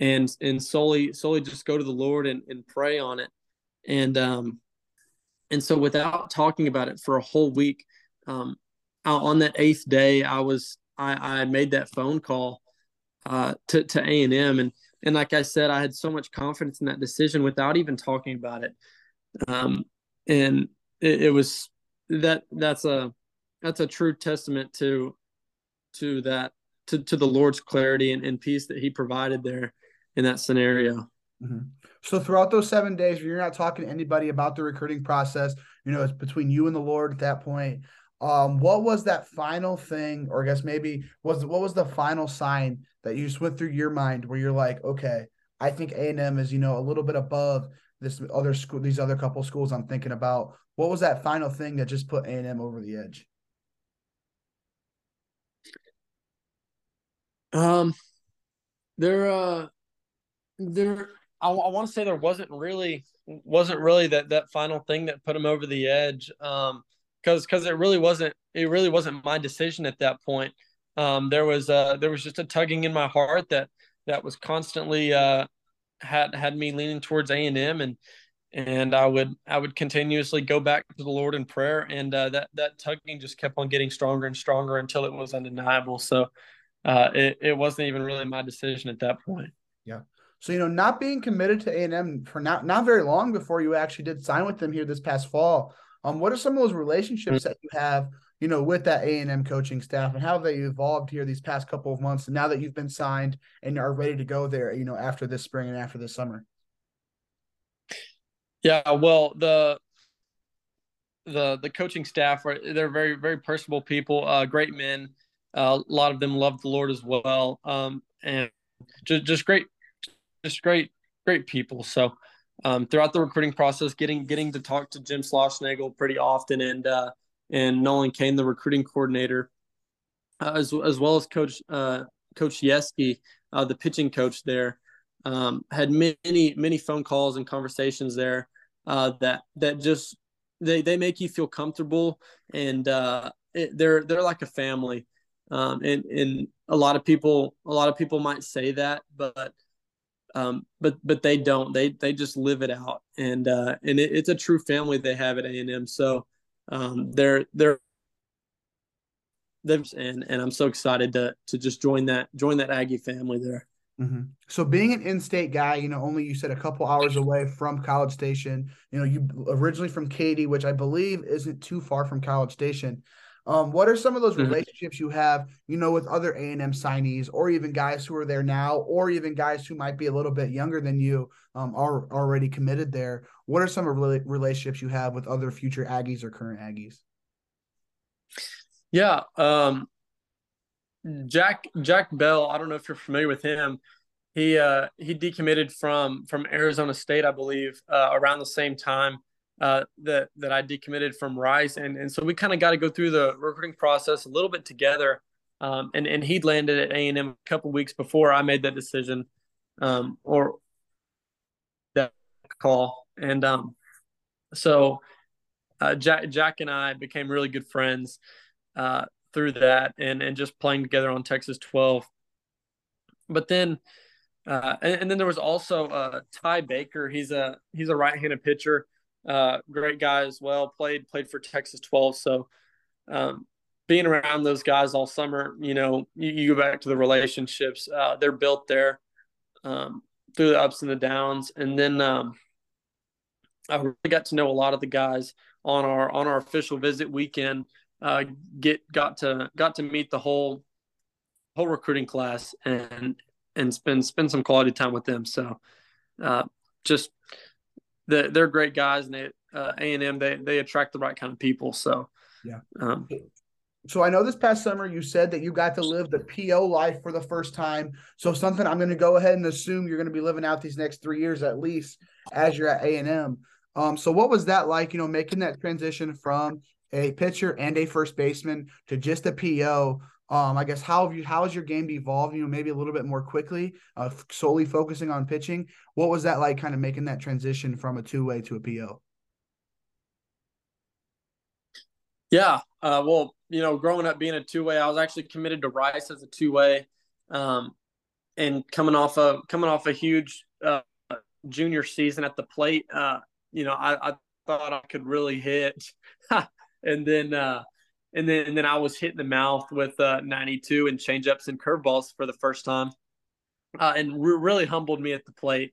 and and solely solely just go to the Lord and, and pray on it, and um, and so without talking about it for a whole week, um, on that eighth day, I was I, I made that phone call uh, to to A and M, and and like I said, I had so much confidence in that decision without even talking about it, um, and it, it was that that's a that's a true testament to to that to, to the Lord's clarity and, and peace that He provided there in that scenario. Mm-hmm. So throughout those seven days, you're not talking to anybody about the recruiting process. You know, it's between you and the Lord at that point. Um, what was that final thing, or I guess maybe was what was the final sign that you just went through your mind where you're like, okay, I think A and M is you know a little bit above this other school, these other couple schools I'm thinking about. What was that final thing that just put A and M over the edge? Um, there, uh, there. I, I want to say there wasn't really wasn't really that that final thing that put him over the edge. Um, because because it really wasn't it really wasn't my decision at that point. Um, there was uh there was just a tugging in my heart that that was constantly uh had had me leaning towards A and M and and I would I would continuously go back to the Lord in prayer and uh, that that tugging just kept on getting stronger and stronger until it was undeniable. So uh, it it wasn't even really my decision at that point. Yeah. So you know, not being committed to A and M for not not very long before you actually did sign with them here this past fall. Um, what are some of those relationships that you have, you know, with that A and M coaching staff, and how have they evolved here these past couple of months? And now that you've been signed and are ready to go there, you know, after this spring and after this summer. Yeah, well, the the the coaching staff are they're very very personable people, uh, great men. Uh, a lot of them love the Lord as well, um, and just just great, just great great people. So um, throughout the recruiting process, getting getting to talk to Jim Schlossnagle pretty often, and uh, and Nolan Cain, the recruiting coordinator, uh, as as well as Coach uh, Coach Yeskie, uh, the pitching coach there, um, had many many phone calls and conversations there that that just they they make you feel comfortable, and it, they're they're like a family, um, and and a lot of people a lot of people might say that, but um, but but they don't. They they just live it out, and uh, and it, it's a true family they have at A and M. So um, they're they're and and I'm so excited to to just join that join that Aggie family there. Mm-hmm. So being an in-state guy, you know, only you said a couple hours away from College Station. You know, you originally from Katy, which I believe isn't too far from College Station. Um, what are some of those mm-hmm. relationships you have, you know, with other A and M signees, or even guys who are there now, or even guys who might be a little bit younger than you, um, are already committed there? What are some of the relationships you have with other future Aggies or current Aggies? Yeah, um, Jack Jack Bell. I don't know if you're familiar with him. He uh, he decommitted from from Arizona State, I believe, uh, around the same time uh, that that I decommitted from Rice, and and so we kind of got to go through the recruiting process a little bit together. Um, and and he'd landed at A and M a couple weeks before I made that decision, um, or that call, and um, so uh, Jack Jack and I became really good friends uh, through that, and and just playing together on Texas 12. But then. Uh, and, and, then there was also uh, Ty Baker. He's a he's a right-handed pitcher uh, great guy as well. Played played for Texas 12. So um, being around those guys all summer, you know, you, you go back to the relationships. Uh, they're built there um, through the ups and the downs, and then um, I really got to know a lot of the guys on our on our official visit weekend. Uh, get got to got to meet the whole whole recruiting class and and spend spend some quality time with them. So uh, just the, they're great guys, and they uh, A and M they they attract the right kind of people. So yeah. Um, so I know this past summer you said that you got to live the PO life for the first time. So something I'm going to go ahead and assume you're going to be living out these next three years at least as you're at A and M. Um, so what was that like? You know, making that transition from a pitcher and a first baseman to just a PO. Um, I guess how have you how has your game evolved? You know, maybe a little bit more quickly, uh, solely focusing on pitching. What was that like, kind of making that transition from a two way to a PO? Yeah, uh, well, you know, growing up being a two way, I was actually committed to Rice as a two way, um, and coming off a coming off a huge uh, junior season at the plate, uh, you know, I, I, thought I could really hit, and then uh, and then and then I was hitting the mouth with uh, 92 and changeups and curveballs for the first time, uh, and re- really humbled me at the plate.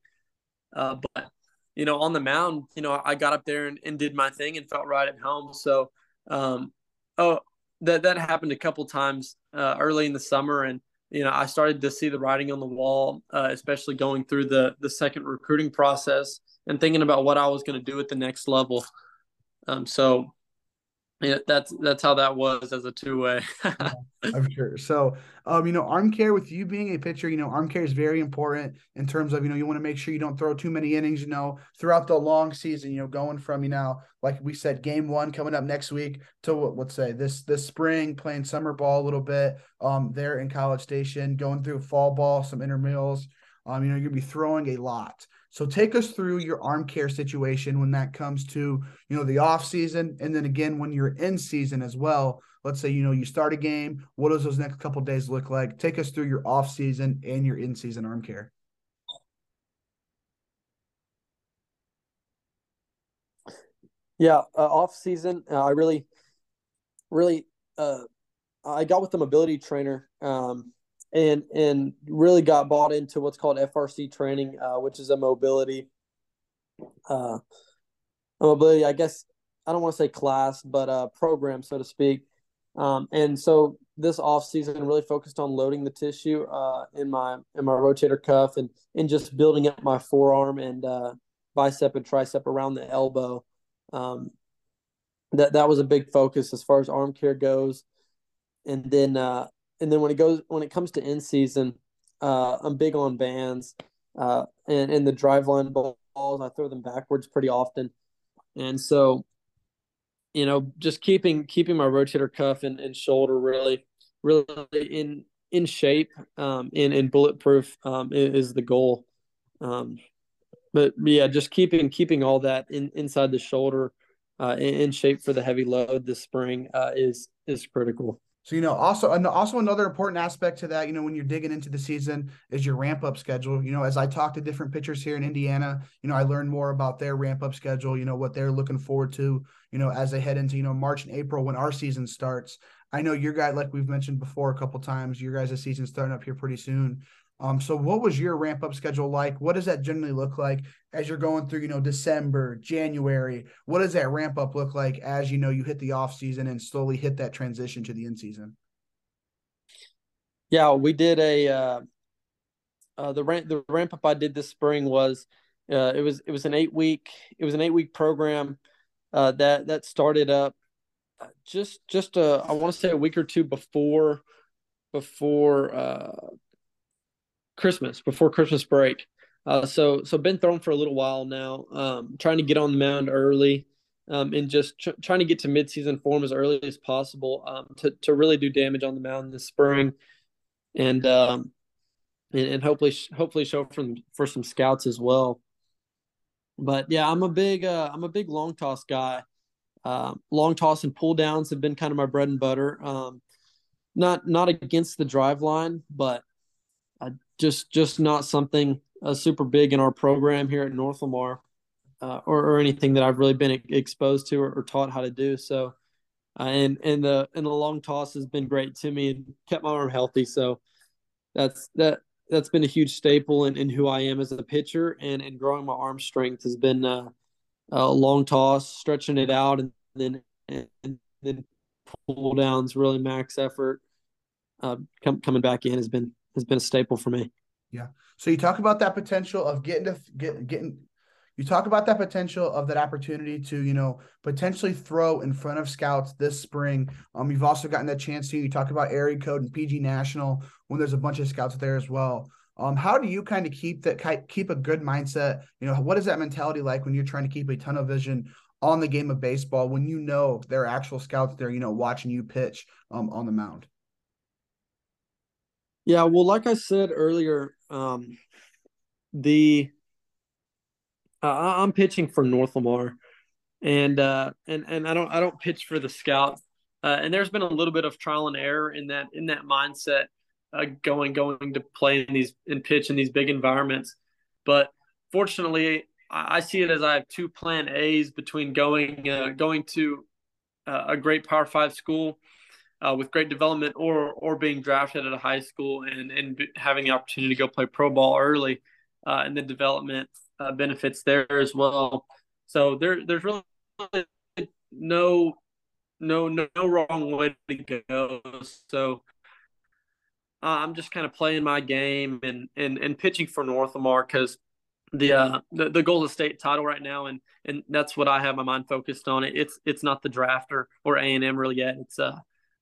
Uh, but you know, on the mound, you know, I got up there and, and did my thing and felt right at home. So, um, oh, that that happened a couple times uh, early in the summer, and you know, I started to see the writing on the wall, uh, especially going through the the second recruiting process and thinking about what I was going to do at the next level. Um, so yeah, that's that's how that was as a two way. I'm sure. So, um, you know, arm care with you being a pitcher, you know, arm care is very important in terms of you know you want to make sure you don't throw too many innings. You know, throughout the long season, you know, going from you know, like we said, game one coming up next week to what let's say this this spring playing summer ball a little bit. Um, there in College Station, going through fall ball, some intramurals. Um, you know, you're gonna be throwing a lot. So take us through your arm care situation when that comes to, you know, the off season and then again when you're in season as well. Let's say, you know, you start a game, what does those next couple days look like? Take us through your off season and your in season arm care. Yeah, uh, off season, uh, I really really uh I got with the mobility trainer um and and really got bought into what's called FRC training, uh, which is a mobility, uh, a mobility. I guess I don't want to say class, but a program, so to speak. Um, and so this off season really focused on loading the tissue uh, in my in my rotator cuff and and just building up my forearm and uh, bicep and tricep around the elbow. Um, that that was a big focus as far as arm care goes. And then uh, and then when it goes when it comes to in season, uh, I'm big on bands, uh, and and the driveline balls I throw them backwards pretty often, and so, you know, just keeping keeping my rotator cuff and, and shoulder really really in in shape, um, in bulletproof um, is the goal. Um, but yeah, just keeping keeping all that in inside the shoulder, uh, in, in shape for the heavy load this spring uh, is is critical. So you know, also and also another important aspect to that, you know, when you're digging into the season is your ramp up schedule. You know, as I talk to different pitchers here in Indiana, you know, I learn more about their ramp up schedule. You know, what they're looking forward to. You know, as they head into you know March and April when our season starts. I know your guy, like we've mentioned before a couple times, your guys' season starting up here pretty soon. Um, so what was your ramp up schedule like? What does that generally look like as you're going through, you know, December, January? What does that ramp up look like as you know you hit the off season and slowly hit that transition to the in season? Yeah, we did a uh, uh, the ramp the ramp up I did this spring was uh, it was it was an eight week it was an eight week program uh, that that started up uh, just just uh, I want to say a week or two before before uh, Christmas, before Christmas break. Uh, so so been thrown for a little while now. Um, trying to get on the mound early, um, and just tr- trying to get to midseason form as early as possible um, to to really do damage on the mound this spring, and um, and, and hopefully hopefully show from for some scouts as well. But yeah, I'm a big uh, I'm a big long toss guy. Uh, long toss and pull downs have been kind of my bread and butter. Um, not not against the Driveline, but just just not something uh, super big in our program here at North Lamar, uh, or, or anything that I've really been exposed to or, or taught how to do. So, uh, and and the and the long toss has been great to me and kept my arm healthy. So, that's that that's been a huge staple in, in who I am as a pitcher and and growing my arm strength has been uh, a long toss, stretching it out, and then and then pull downs, really max effort. Uh, com- coming back in has been has been a staple for me. Yeah. So you talk about that potential of getting to get getting you talk about that potential of that opportunity to, you know, potentially throw in front of scouts this spring. Um, you've also gotten that chance to you talk about area code and PG National when there's a bunch of scouts there as well. Um, how do you kind of keep that keep a good mindset? You know, what is that mentality like when you're trying to keep a ton of vision on the game of baseball when you know there are actual scouts there, you know, watching you pitch um, on the mound? Yeah, well, like I said earlier, um, the uh, I'm pitching for North Lamar, and uh, and and I don't I don't pitch for the scout. Uh, and there's been a little bit of trial and error in that in that mindset, uh, going going to play in these and pitch in these big environments. But fortunately, I, I see it as I have two plan A's between going uh, going to uh, a great Power Five school uh, with great development, or or being drafted at a high school and and having the opportunity to go play pro ball early, uh, and the development uh, benefits there as well. So there there's really no no no, no wrong way to go. So uh, I'm just kind of playing my game and and and pitching for North Lamar because the uh the, the goal is state title right now and and that's what I have my mind focused on. It. It's it's not the draft or or A and M really yet. It's uh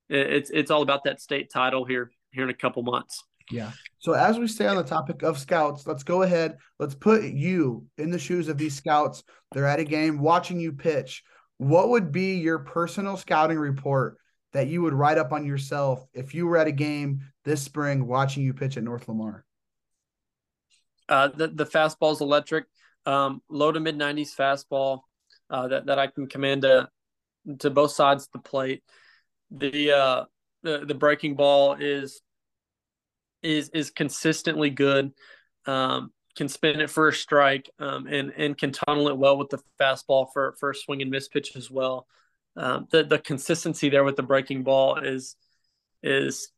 it's it's all about that state title here here in a couple months. Yeah. So as we stay on the topic of scouts, let's go ahead. Let's put you in the shoes of these scouts. They're at a game watching you pitch. What would be your personal scouting report that you would write up on yourself if you were at a game this spring watching you pitch at North Lamar? Uh, the the fastball is electric, um, low to mid nineties fastball uh, that that I can command to to both sides of the plate. The uh, the the breaking ball is is is consistently good. Um, can spin it for a strike um, and and can tunnel it well with the fastball for for a swing and miss pitch as well. Um, the the consistency there with the breaking ball is is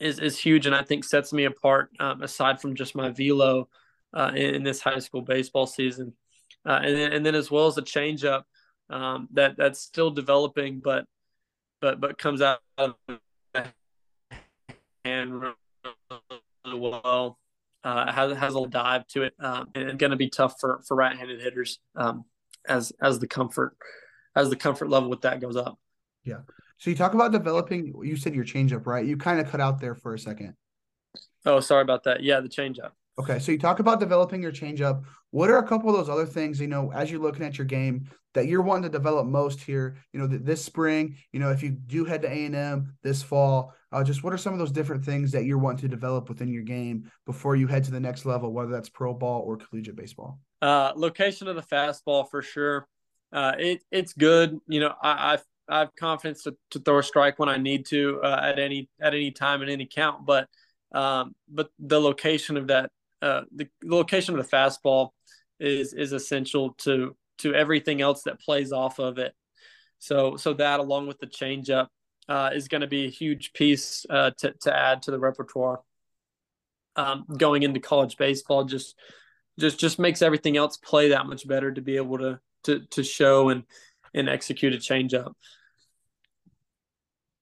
is is huge, and I think sets me apart. Um, aside from just my velo uh, in, in, this high school baseball season, uh, and then and then as well as a changeup um, that that's still developing, but but but comes out and really well. Uh, has has a dive to it, um, and going to be tough for for right-handed hitters um, as as the comfort as the comfort level with that goes up. Yeah. So you talk about developing. You said your changeup, right? You kind of cut out there for a second. Oh, sorry about that. Yeah, the changeup. Okay, so you talk about developing your changeup. What are a couple of those other things, you know, as you're looking at your game that you're wanting to develop most here, you know, th- this spring, you know, if you do head to A&M this fall, uh, just what are some of those different things that you're wanting to develop within your game before you head to the next level, whether that's pro ball or collegiate baseball? Uh, location of the fastball for sure. Uh, it it's good. You know, I, I've I have confidence to, to throw a strike when I need to uh, at any at any time in any count. But um, but the location of that uh, the location of the fastball is is essential to to everything else that plays off of it. So so that along with the changeup uh, is going to be a huge piece uh, to to add to the repertoire. Um, going into college baseball just just just makes everything else play that much better to be able to to to show and and execute a changeup.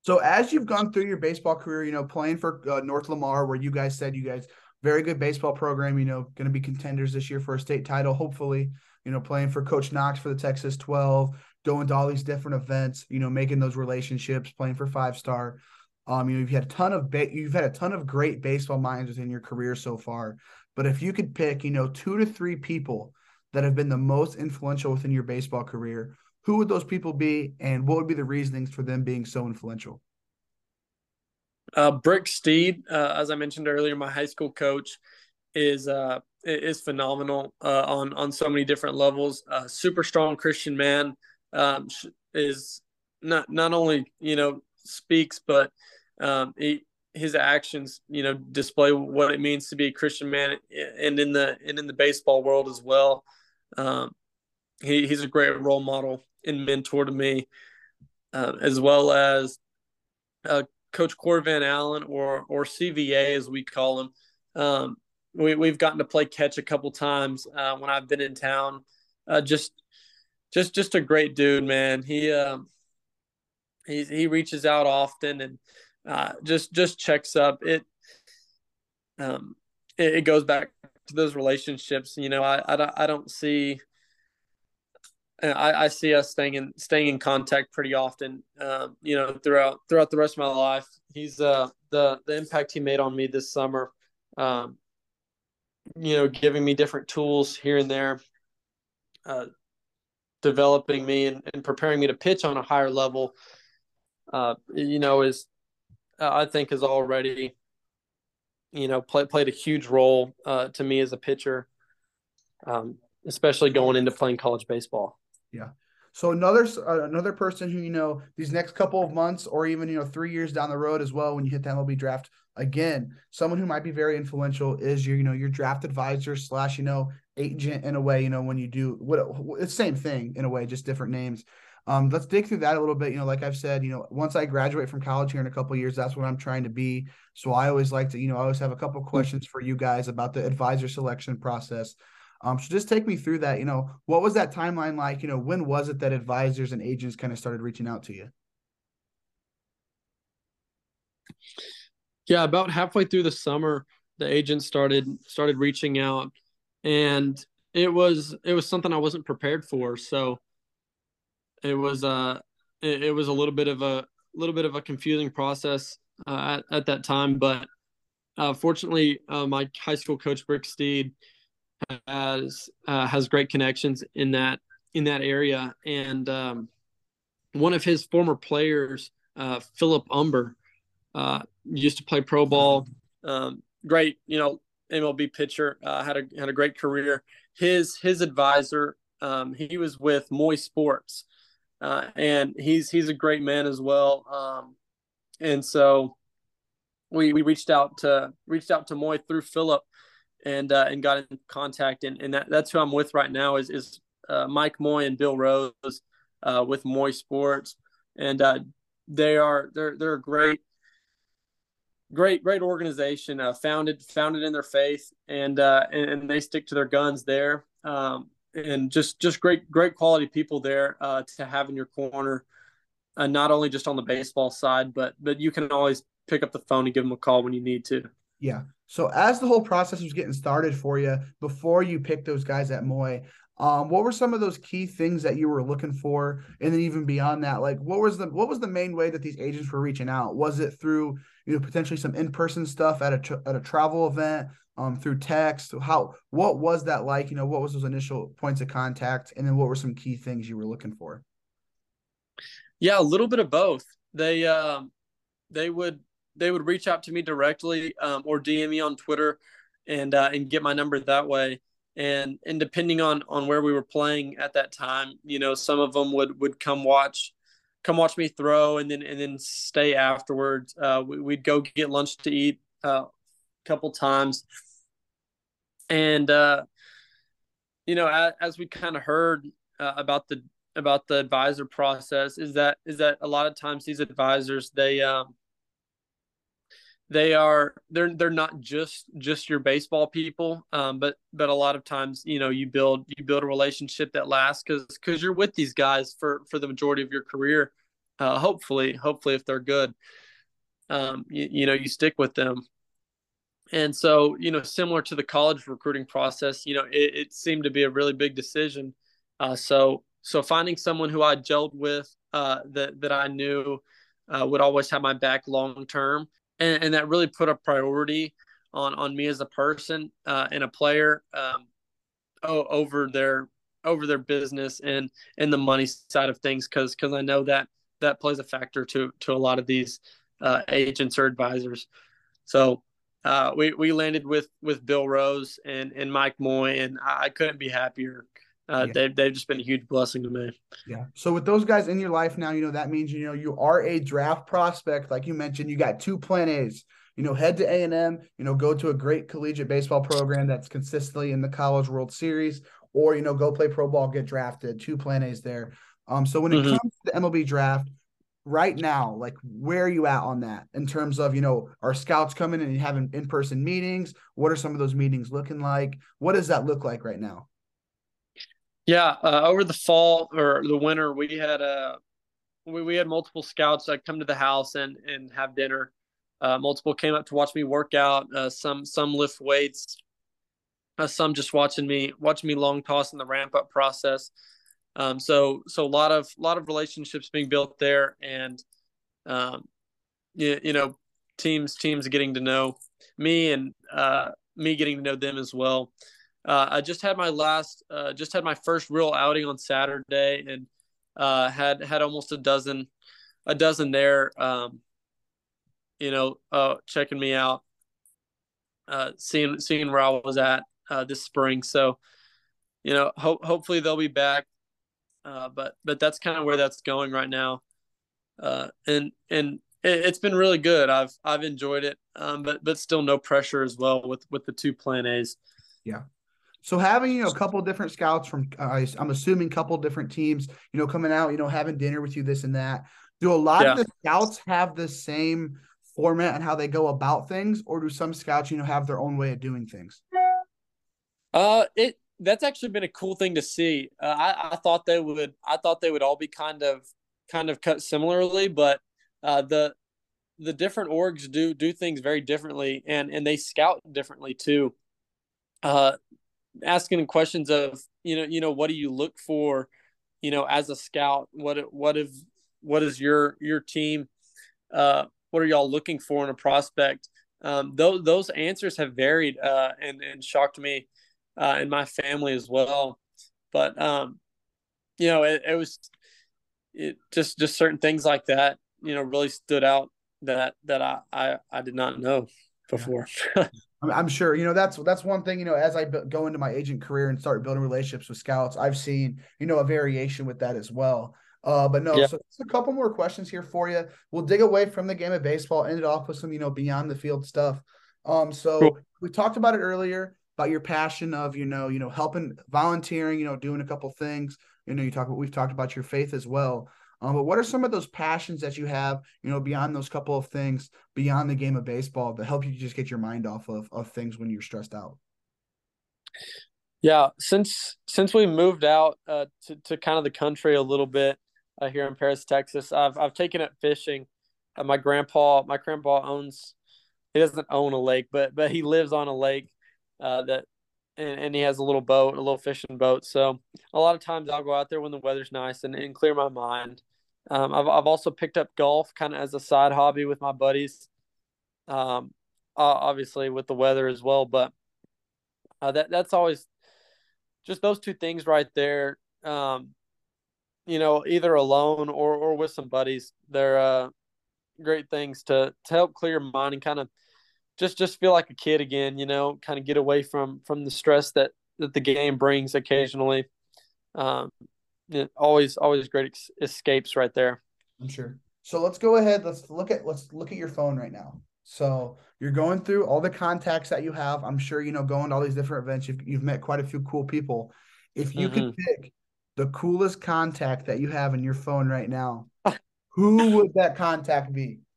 So as you've gone through your baseball career, you know, playing for uh, North Lamar, where you guys said you guys very good baseball program, you know, going to be contenders this year for a state title, hopefully. You know, playing for Coach Knox for the Texas 12, going to all these different events, you know, making those relationships, playing for five star. Um, you know, you've had a ton of ba- you've had a ton of great baseball minds within your career so far. But if you could pick, you know, two to three people that have been the most influential within your baseball career, who would those people be, and what would be the reasonings for them being so influential? Uh, Brick Steed, uh, as I mentioned earlier, my high school coach is uh, is phenomenal uh, on on so many different levels. Uh, super strong Christian man um, is not not only you know speaks, but um, he, his actions you know display what it means to be a Christian man, and in the and in the baseball world as well. Um, he, he's a great role model and mentor to me, uh, as well as uh, Coach Corey Van Allen or or CVA as we call him. Um, we we've gotten to play catch a couple times uh, when I've been in town. Uh, just just just a great dude, man. He um, he he reaches out often and uh, just just checks up. It um it, it goes back to those relationships. You know, I I I don't see I, I see us staying in staying in contact pretty often. Um, you know, throughout throughout the rest of my life, he's uh, the the impact he made on me this summer. Um, you know, giving me different tools here and there, uh, developing me and, and preparing me to pitch on a higher level. Uh, you know, is uh, I think is already you know, play, played a huge role uh, to me as a pitcher, um, especially going into playing college baseball. Yeah. So another uh, another person who you know these next couple of months or even you know three years down the road as well when you hit the MLB draft again, someone who might be very influential is your you know your draft advisor slash you know agent in a way you know when you do what it's the same thing in a way just different names. Um, let's dig through that a little bit. You know, like I've said, you know, once I graduate from college here in a couple years, that's what I'm trying to be. So I always like to, you know, I always have a couple questions for you guys about the advisor selection process. Um, so just take me through that. You know, what was that timeline like? You know, when was it that advisors and agents kind of started reaching out to you? Yeah, about halfway through the summer, the agents started started reaching out, and it was it was something I wasn't prepared for. So it was uh it, it was a little bit of a little bit of a confusing process uh, at at that time, but uh, fortunately, uh, my high school coach Brick Steed has uh, has great connections in that in that area, and um, one of his former players, uh, Phillip Humber, uh, used to play pro ball. Um, great, you know, MLB pitcher. Uh, had a had a great career. His his advisor, um, he was with Moye Sports, uh, and he's he's a great man as well. Um, and so we we reached out to reached out to Moye through Philip and uh, and got in contact and, and that, that's who I'm with right now is is uh, Mike Moye and Bill Rose uh, with Moye Sports. And uh, they are they're they're a great great great organization uh, founded founded in their faith and, uh, and, and they stick to their guns there. Um, and just just great great quality people there to have in your corner not only just on the baseball side but but you can always pick up the phone and give them a call when you need to yeah so as the whole process was getting started for you before you picked those guys at Moye, um, what were some of those key things that you were looking for, and then even beyond that, like what was the what was the main way that these agents were reaching out? Was it through you know potentially some in person stuff at a tra- at a travel event, um, through text? How what was that like? You know, what was those initial points of contact, and then what were some key things you were looking for? Yeah, a little bit of both. They um, they would they would reach out to me directly um, or DM me on Twitter and uh, and get my number that way. And and depending on on where we were playing at that time, you know, some of them would would come watch come watch me throw and then and then stay afterwards. Uh, we, would go get lunch to eat uh, a couple times, and uh, you know, as, as we kind of heard uh, about the about the advisor process, is that is that a lot of times these advisors they um, they are they're they're not just just your baseball people um, but but a lot of times you know you build you build a relationship that lasts because because you're with these guys for for the majority of your career uh, hopefully hopefully if they're good um, you, you know you stick with them. And so you know similar to the college recruiting process you know it, it seemed to be a really big decision uh, so so finding someone who i gelled with uh, that that i knew uh, would always have my back long term and, and that really put a priority on on me as a person uh, and a player um, over their over their business and and the money side of things because because I know that that plays a factor to to a lot of these uh, agents or advisors. So uh, we we landed with with Bill Rose and and Mike Moye, and I couldn't be happier uh, yeah. they've they've just been a huge blessing to me. Yeah. So with those guys in your life now, you know that means you know you are a draft prospect, like you mentioned. You got two plan A's. You know, head to A and M. You know, go to a great collegiate baseball program that's consistently in the College World Series, or you know, go play pro ball, get drafted. Two plan A's there. Um. So when it mm-hmm. comes to the MLB draft, right now, like where are you at on that in terms of, you know, are scouts coming and having in person meetings? What are some of those meetings looking like? What does that look like right now? Yeah, uh, over the fall or the winter, we had uh, we, we had multiple scouts that come to the house and and have dinner. Uh, multiple came up to watch me work out. Uh, some some lift weights. Uh, some just watching me watching me long toss in the ramp up process. Um, so so a lot of lot of relationships being built there, and um, you, you know teams teams getting to know me and uh, me getting to know them as well uh, I just had my last, uh, just had my first real outing on Saturday, and uh, had had almost a dozen, a dozen there. Um, you know, uh, checking me out, uh, seeing seeing where I was at uh, this spring. So, you know, hope hopefully they'll be back. But but that's kind of where that's going right now, and and it, has been really good. I've I've enjoyed it, um, but but still no pressure as well with with the two plan A's. Yeah. So having you know a couple different scouts from uh, I'm assuming couple different teams, you know, coming out, you know, having dinner with you, this and that. Do a lot yeah. of the scouts have the same format and how they go about things, or do some scouts, you know, have their own way of doing things? Uh, it that's actually been a cool thing to see. Uh, I, I thought they would, I thought they would all be kind of, kind of cut similarly, but uh, the the different orgs do do things very differently, and and they scout differently too. Uh, asking questions of you know you know what do you look for, you know as a scout, what what if what is your your team uh, what are y'all looking for in a prospect? Um, those those answers have varied uh, and and shocked me uh, and my family as well. But um, you know, it, it was it just just certain things like that. You know, really stood out that that I I, I did not know before. I'm sure you know that's that's one thing you know as I go into my agent career and start building relationships with scouts, I've seen you know a variation with that as well. Uh, but no, yeah. so a couple more questions here for you. We'll dig away from the game of baseball, end it off with some, you know, beyond the field stuff. Um, so cool. we talked about it earlier about your passion of, you know, you know, helping volunteering, you know, doing a couple things. You know, you talk about we've talked about your faith as well. Um, but what are some of those passions that you have, you know, beyond those couple of things, beyond the game of baseball that help you just get your mind off of of things when you're stressed out? Yeah, since since we moved out uh, to to kind of the country a little bit, uh, here in Paris, Texas. I've I've taken up fishing. Uh, my grandpa, my grandpa owns. He doesn't own a lake, but but he lives on a lake uh, that, and, and he has a little boat, a little fishing boat. So a lot of times I'll go out there when the weather's nice and, and clear my mind. Um, I've I've also picked up golf kind of as a side hobby with my buddies. Um, obviously with the weather as well, but uh, that that's always just those two things right there. Um, you know, either alone or or with some buddies. They're uh, great things to to help clear your mind and kind of just just feel like a kid again. You know, kind of get away from from the stress that that the game brings occasionally. Um, it, always always great ex- escapes right there. I'm sure. So let's go ahead. Let's look at let's look at your phone right now. So you're going through all the contacts that you have. I'm sure you know going to all these different events. You've you've met quite a few cool people. If you mm-hmm. could pick the coolest contact that you have in your phone right now, who would that contact be?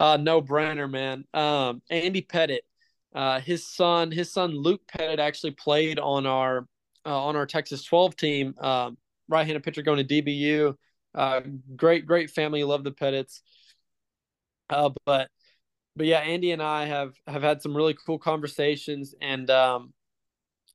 Uh, no brainer, man. Um, Andy Pettitte, Uh, his son, his son Luke Pettitte actually played on our uh, on our Texas 12 team. Um, right-handed pitcher going to DBU. Uh, great, great family. Love the Pettittes. Uh, but but yeah, Andy and I have have had some really cool conversations, and um,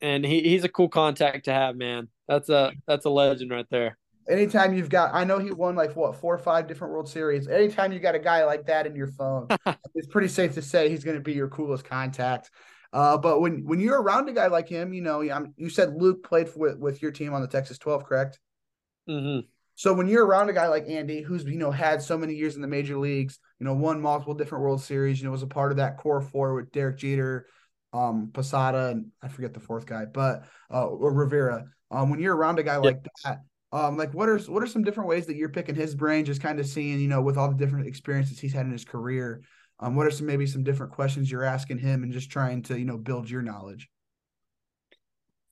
and he, he's a cool contact to have, man. That's a that's a legend right there. Anytime you've got, I know he won like what four or five different World Series. Anytime you got a guy like that in your phone, it's pretty safe to say he's going to be your coolest contact. Uh, but when when you're around a guy like him, you know, you said Luke played for, with with your team on the Texas 12, correct? Mm-hmm. So when you're around a guy like Andy, who's you know had so many years in the major leagues, you know, won multiple different World Series, you know, was a part of that core four with Derek Jeter, um, Posada, and I forget the fourth guy, but uh, or Rivera. Um, when you're around a guy like that, um, like what are what are some different ways that you're picking his brain, just kind of seeing, you know, with all the different experiences he's had in his career, um, what are some maybe some different questions you're asking him, and just trying to you know build your knowledge.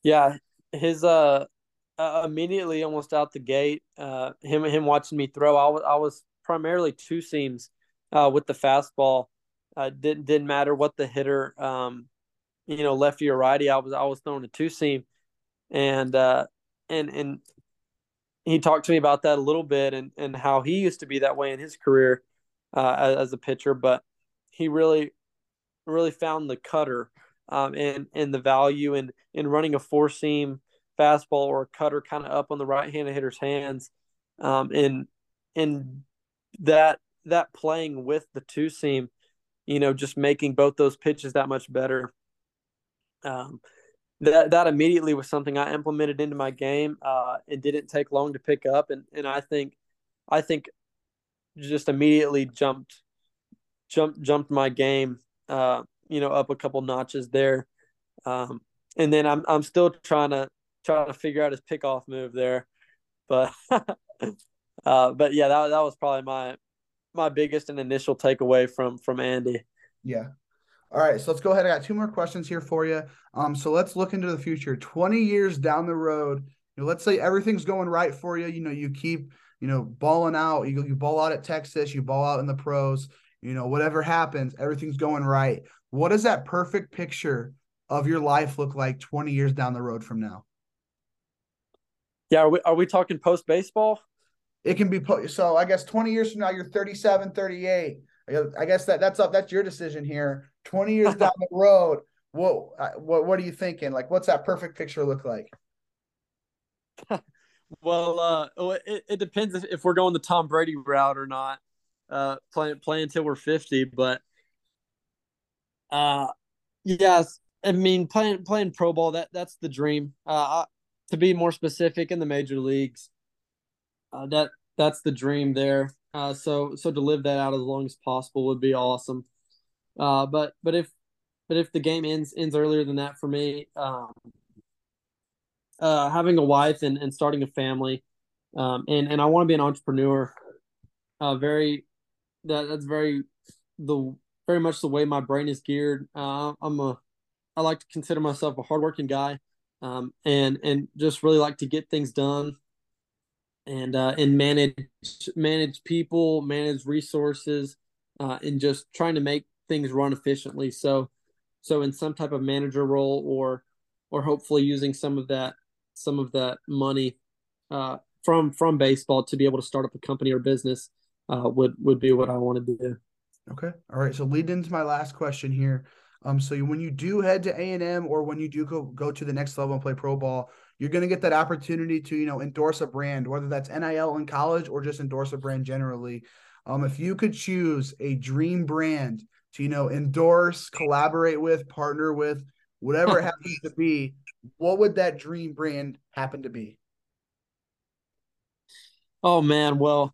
Yeah, his uh, uh immediately almost out the gate, uh, him him watching me throw, I was I was primarily two seams, uh, with the fastball. Uh, didn't didn't matter what the hitter um you know, lefty or righty, I was I was throwing a two seam, and uh, and and he talked to me about that a little bit and and how he used to be that way in his career uh, as, as, a pitcher, but he really really found the cutter um, and and the value in in running a four seam fastball or a cutter kind of up on the right handed hitter's hands, um, and and that that playing with the two seam, you know, just making both those pitches that much better um, that that immediately was something I implemented into my game. Uh, it didn't take long to pick up, and and I think I think just immediately jumped jumped jumped my game. Uh, you know, up a couple notches there. Um, and then I'm I'm still trying to trying to figure out his pickoff move there, but uh, but yeah, that that was probably my my biggest and initial takeaway from from Andy. Yeah. All right, so let's go ahead. I got two more questions here for you. Um, so let's look into the future. Twenty years down the road, you know, let's say everything's going right for you. You know, you keep you know balling out. You you ball out at Texas. You ball out in the pros. You know, whatever happens, everything's going right. What does that perfect picture of your life look like 20 years down the road from now? Yeah, are we, are we talking post baseball? It can be po- so. I guess 20 years from now, you're 37, 38. I guess that that's up. That's your decision here. 20 years down the road, what uh, what what are you thinking? Like, what's that perfect picture look like? well, uh, oh, it, it depends if, if we're going the Tom Brady route or not. Uh, playing play until we're 50, but uh, yes, I mean, playing playing pro ball that that's the dream. Uh, to be more specific, in the major leagues, uh, that that's the dream there. Uh, so so to live that out as long as possible would be awesome. Uh, but but if but if the game ends ends earlier than that for me, um, uh, having a wife and, and starting a family, um, and and I want to be an entrepreneur. Uh, very that that's very the very much the way my brain is geared. Uh, I'm a I like to consider myself a hardworking guy, um, and and just really like to get things done, and uh, and manage manage people, manage resources, uh, and just trying to make things run efficiently. So, so in some type of manager role, or or hopefully using some of that some of that money uh, from from baseball to be able to start up a company or business uh, would would be what I want to do. Okay. All right. So lead into my last question here. Um, so when you do head to A and M, or when you do go go to the next level and play pro ball, you're going to get that opportunity to you know endorse a brand, whether that's NIL in college or just endorse a brand generally. Um, if you could choose a dream brand to you know endorse, collaborate with, partner with, whatever it happens to be, what would that dream brand happen to be? Oh man, well,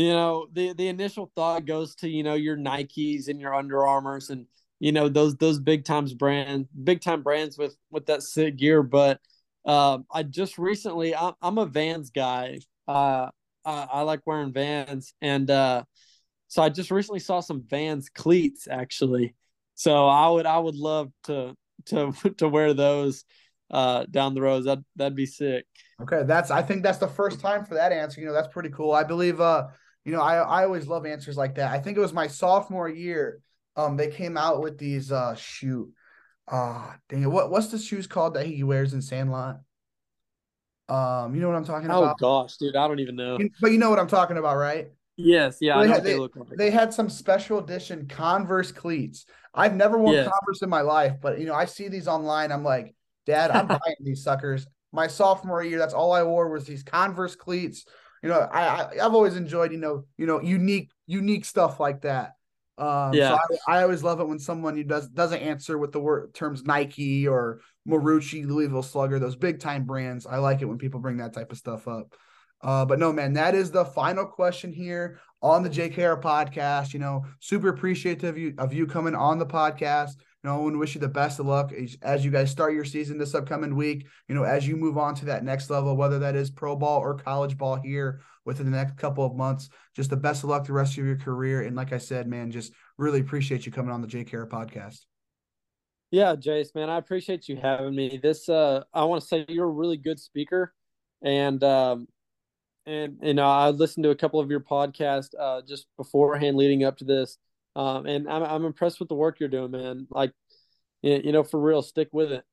you know the the initial thought goes to you know your Nikes and your Under Armours and you know those those big times brand big time brands with with that sick gear. But uh, i just recently I'm, I'm a vans guy. Uh, I, I, like wearing vans. And uh, so i just recently saw some vans cleats actually. So i would i would love to to to wear those uh, down the road that that'd be sick. Okay. That's i think that's the first time for that answer. You know that's pretty cool. I believe uh you know i i always love answers like that i think it was my sophomore year um they came out with these uh shoot uh dang it what what's the shoes called that he wears in Sandlot? Um, you know what I'm talking oh, about? Oh gosh, dude, I don't even know. But you know what I'm talking about, right? Yes, yeah, they, had, they, like. they, had some special edition Converse cleats. I've never worn yes. Converse in my life, but you know, I see these online. I'm like, Dad, I'm buying these suckers. My sophomore year, that's all I wore was these Converse cleats. You know, I, I I've always enjoyed, you know, you know, unique, unique stuff like that. Um, yeah. So I, I, always love it when someone who does doesn't answer with the word terms Nike or Marucci, Louisville Slugger, those big time brands. I like it when people bring that type of stuff up. Uh, but no, man, that is the final question here on the JKR podcast. You know, super appreciative of you, of you coming on the podcast. Know, I want to wish you the best of luck as, as you guys start your season this upcoming week. You know, as you move on to that next level, whether that is pro ball or college ball here within the next couple of months. Just the best of luck the rest of your career. And like I said, man, just really appreciate you coming on the JKR podcast. Yeah, Jayce, man, I appreciate you having me. This, uh, I want to say you're a really good speaker, and um, and you know, I listened to a couple of your podcasts uh, just beforehand, leading up to this, um, and I'm I'm impressed with the work you're doing, man. Like, you know, for real, stick with it.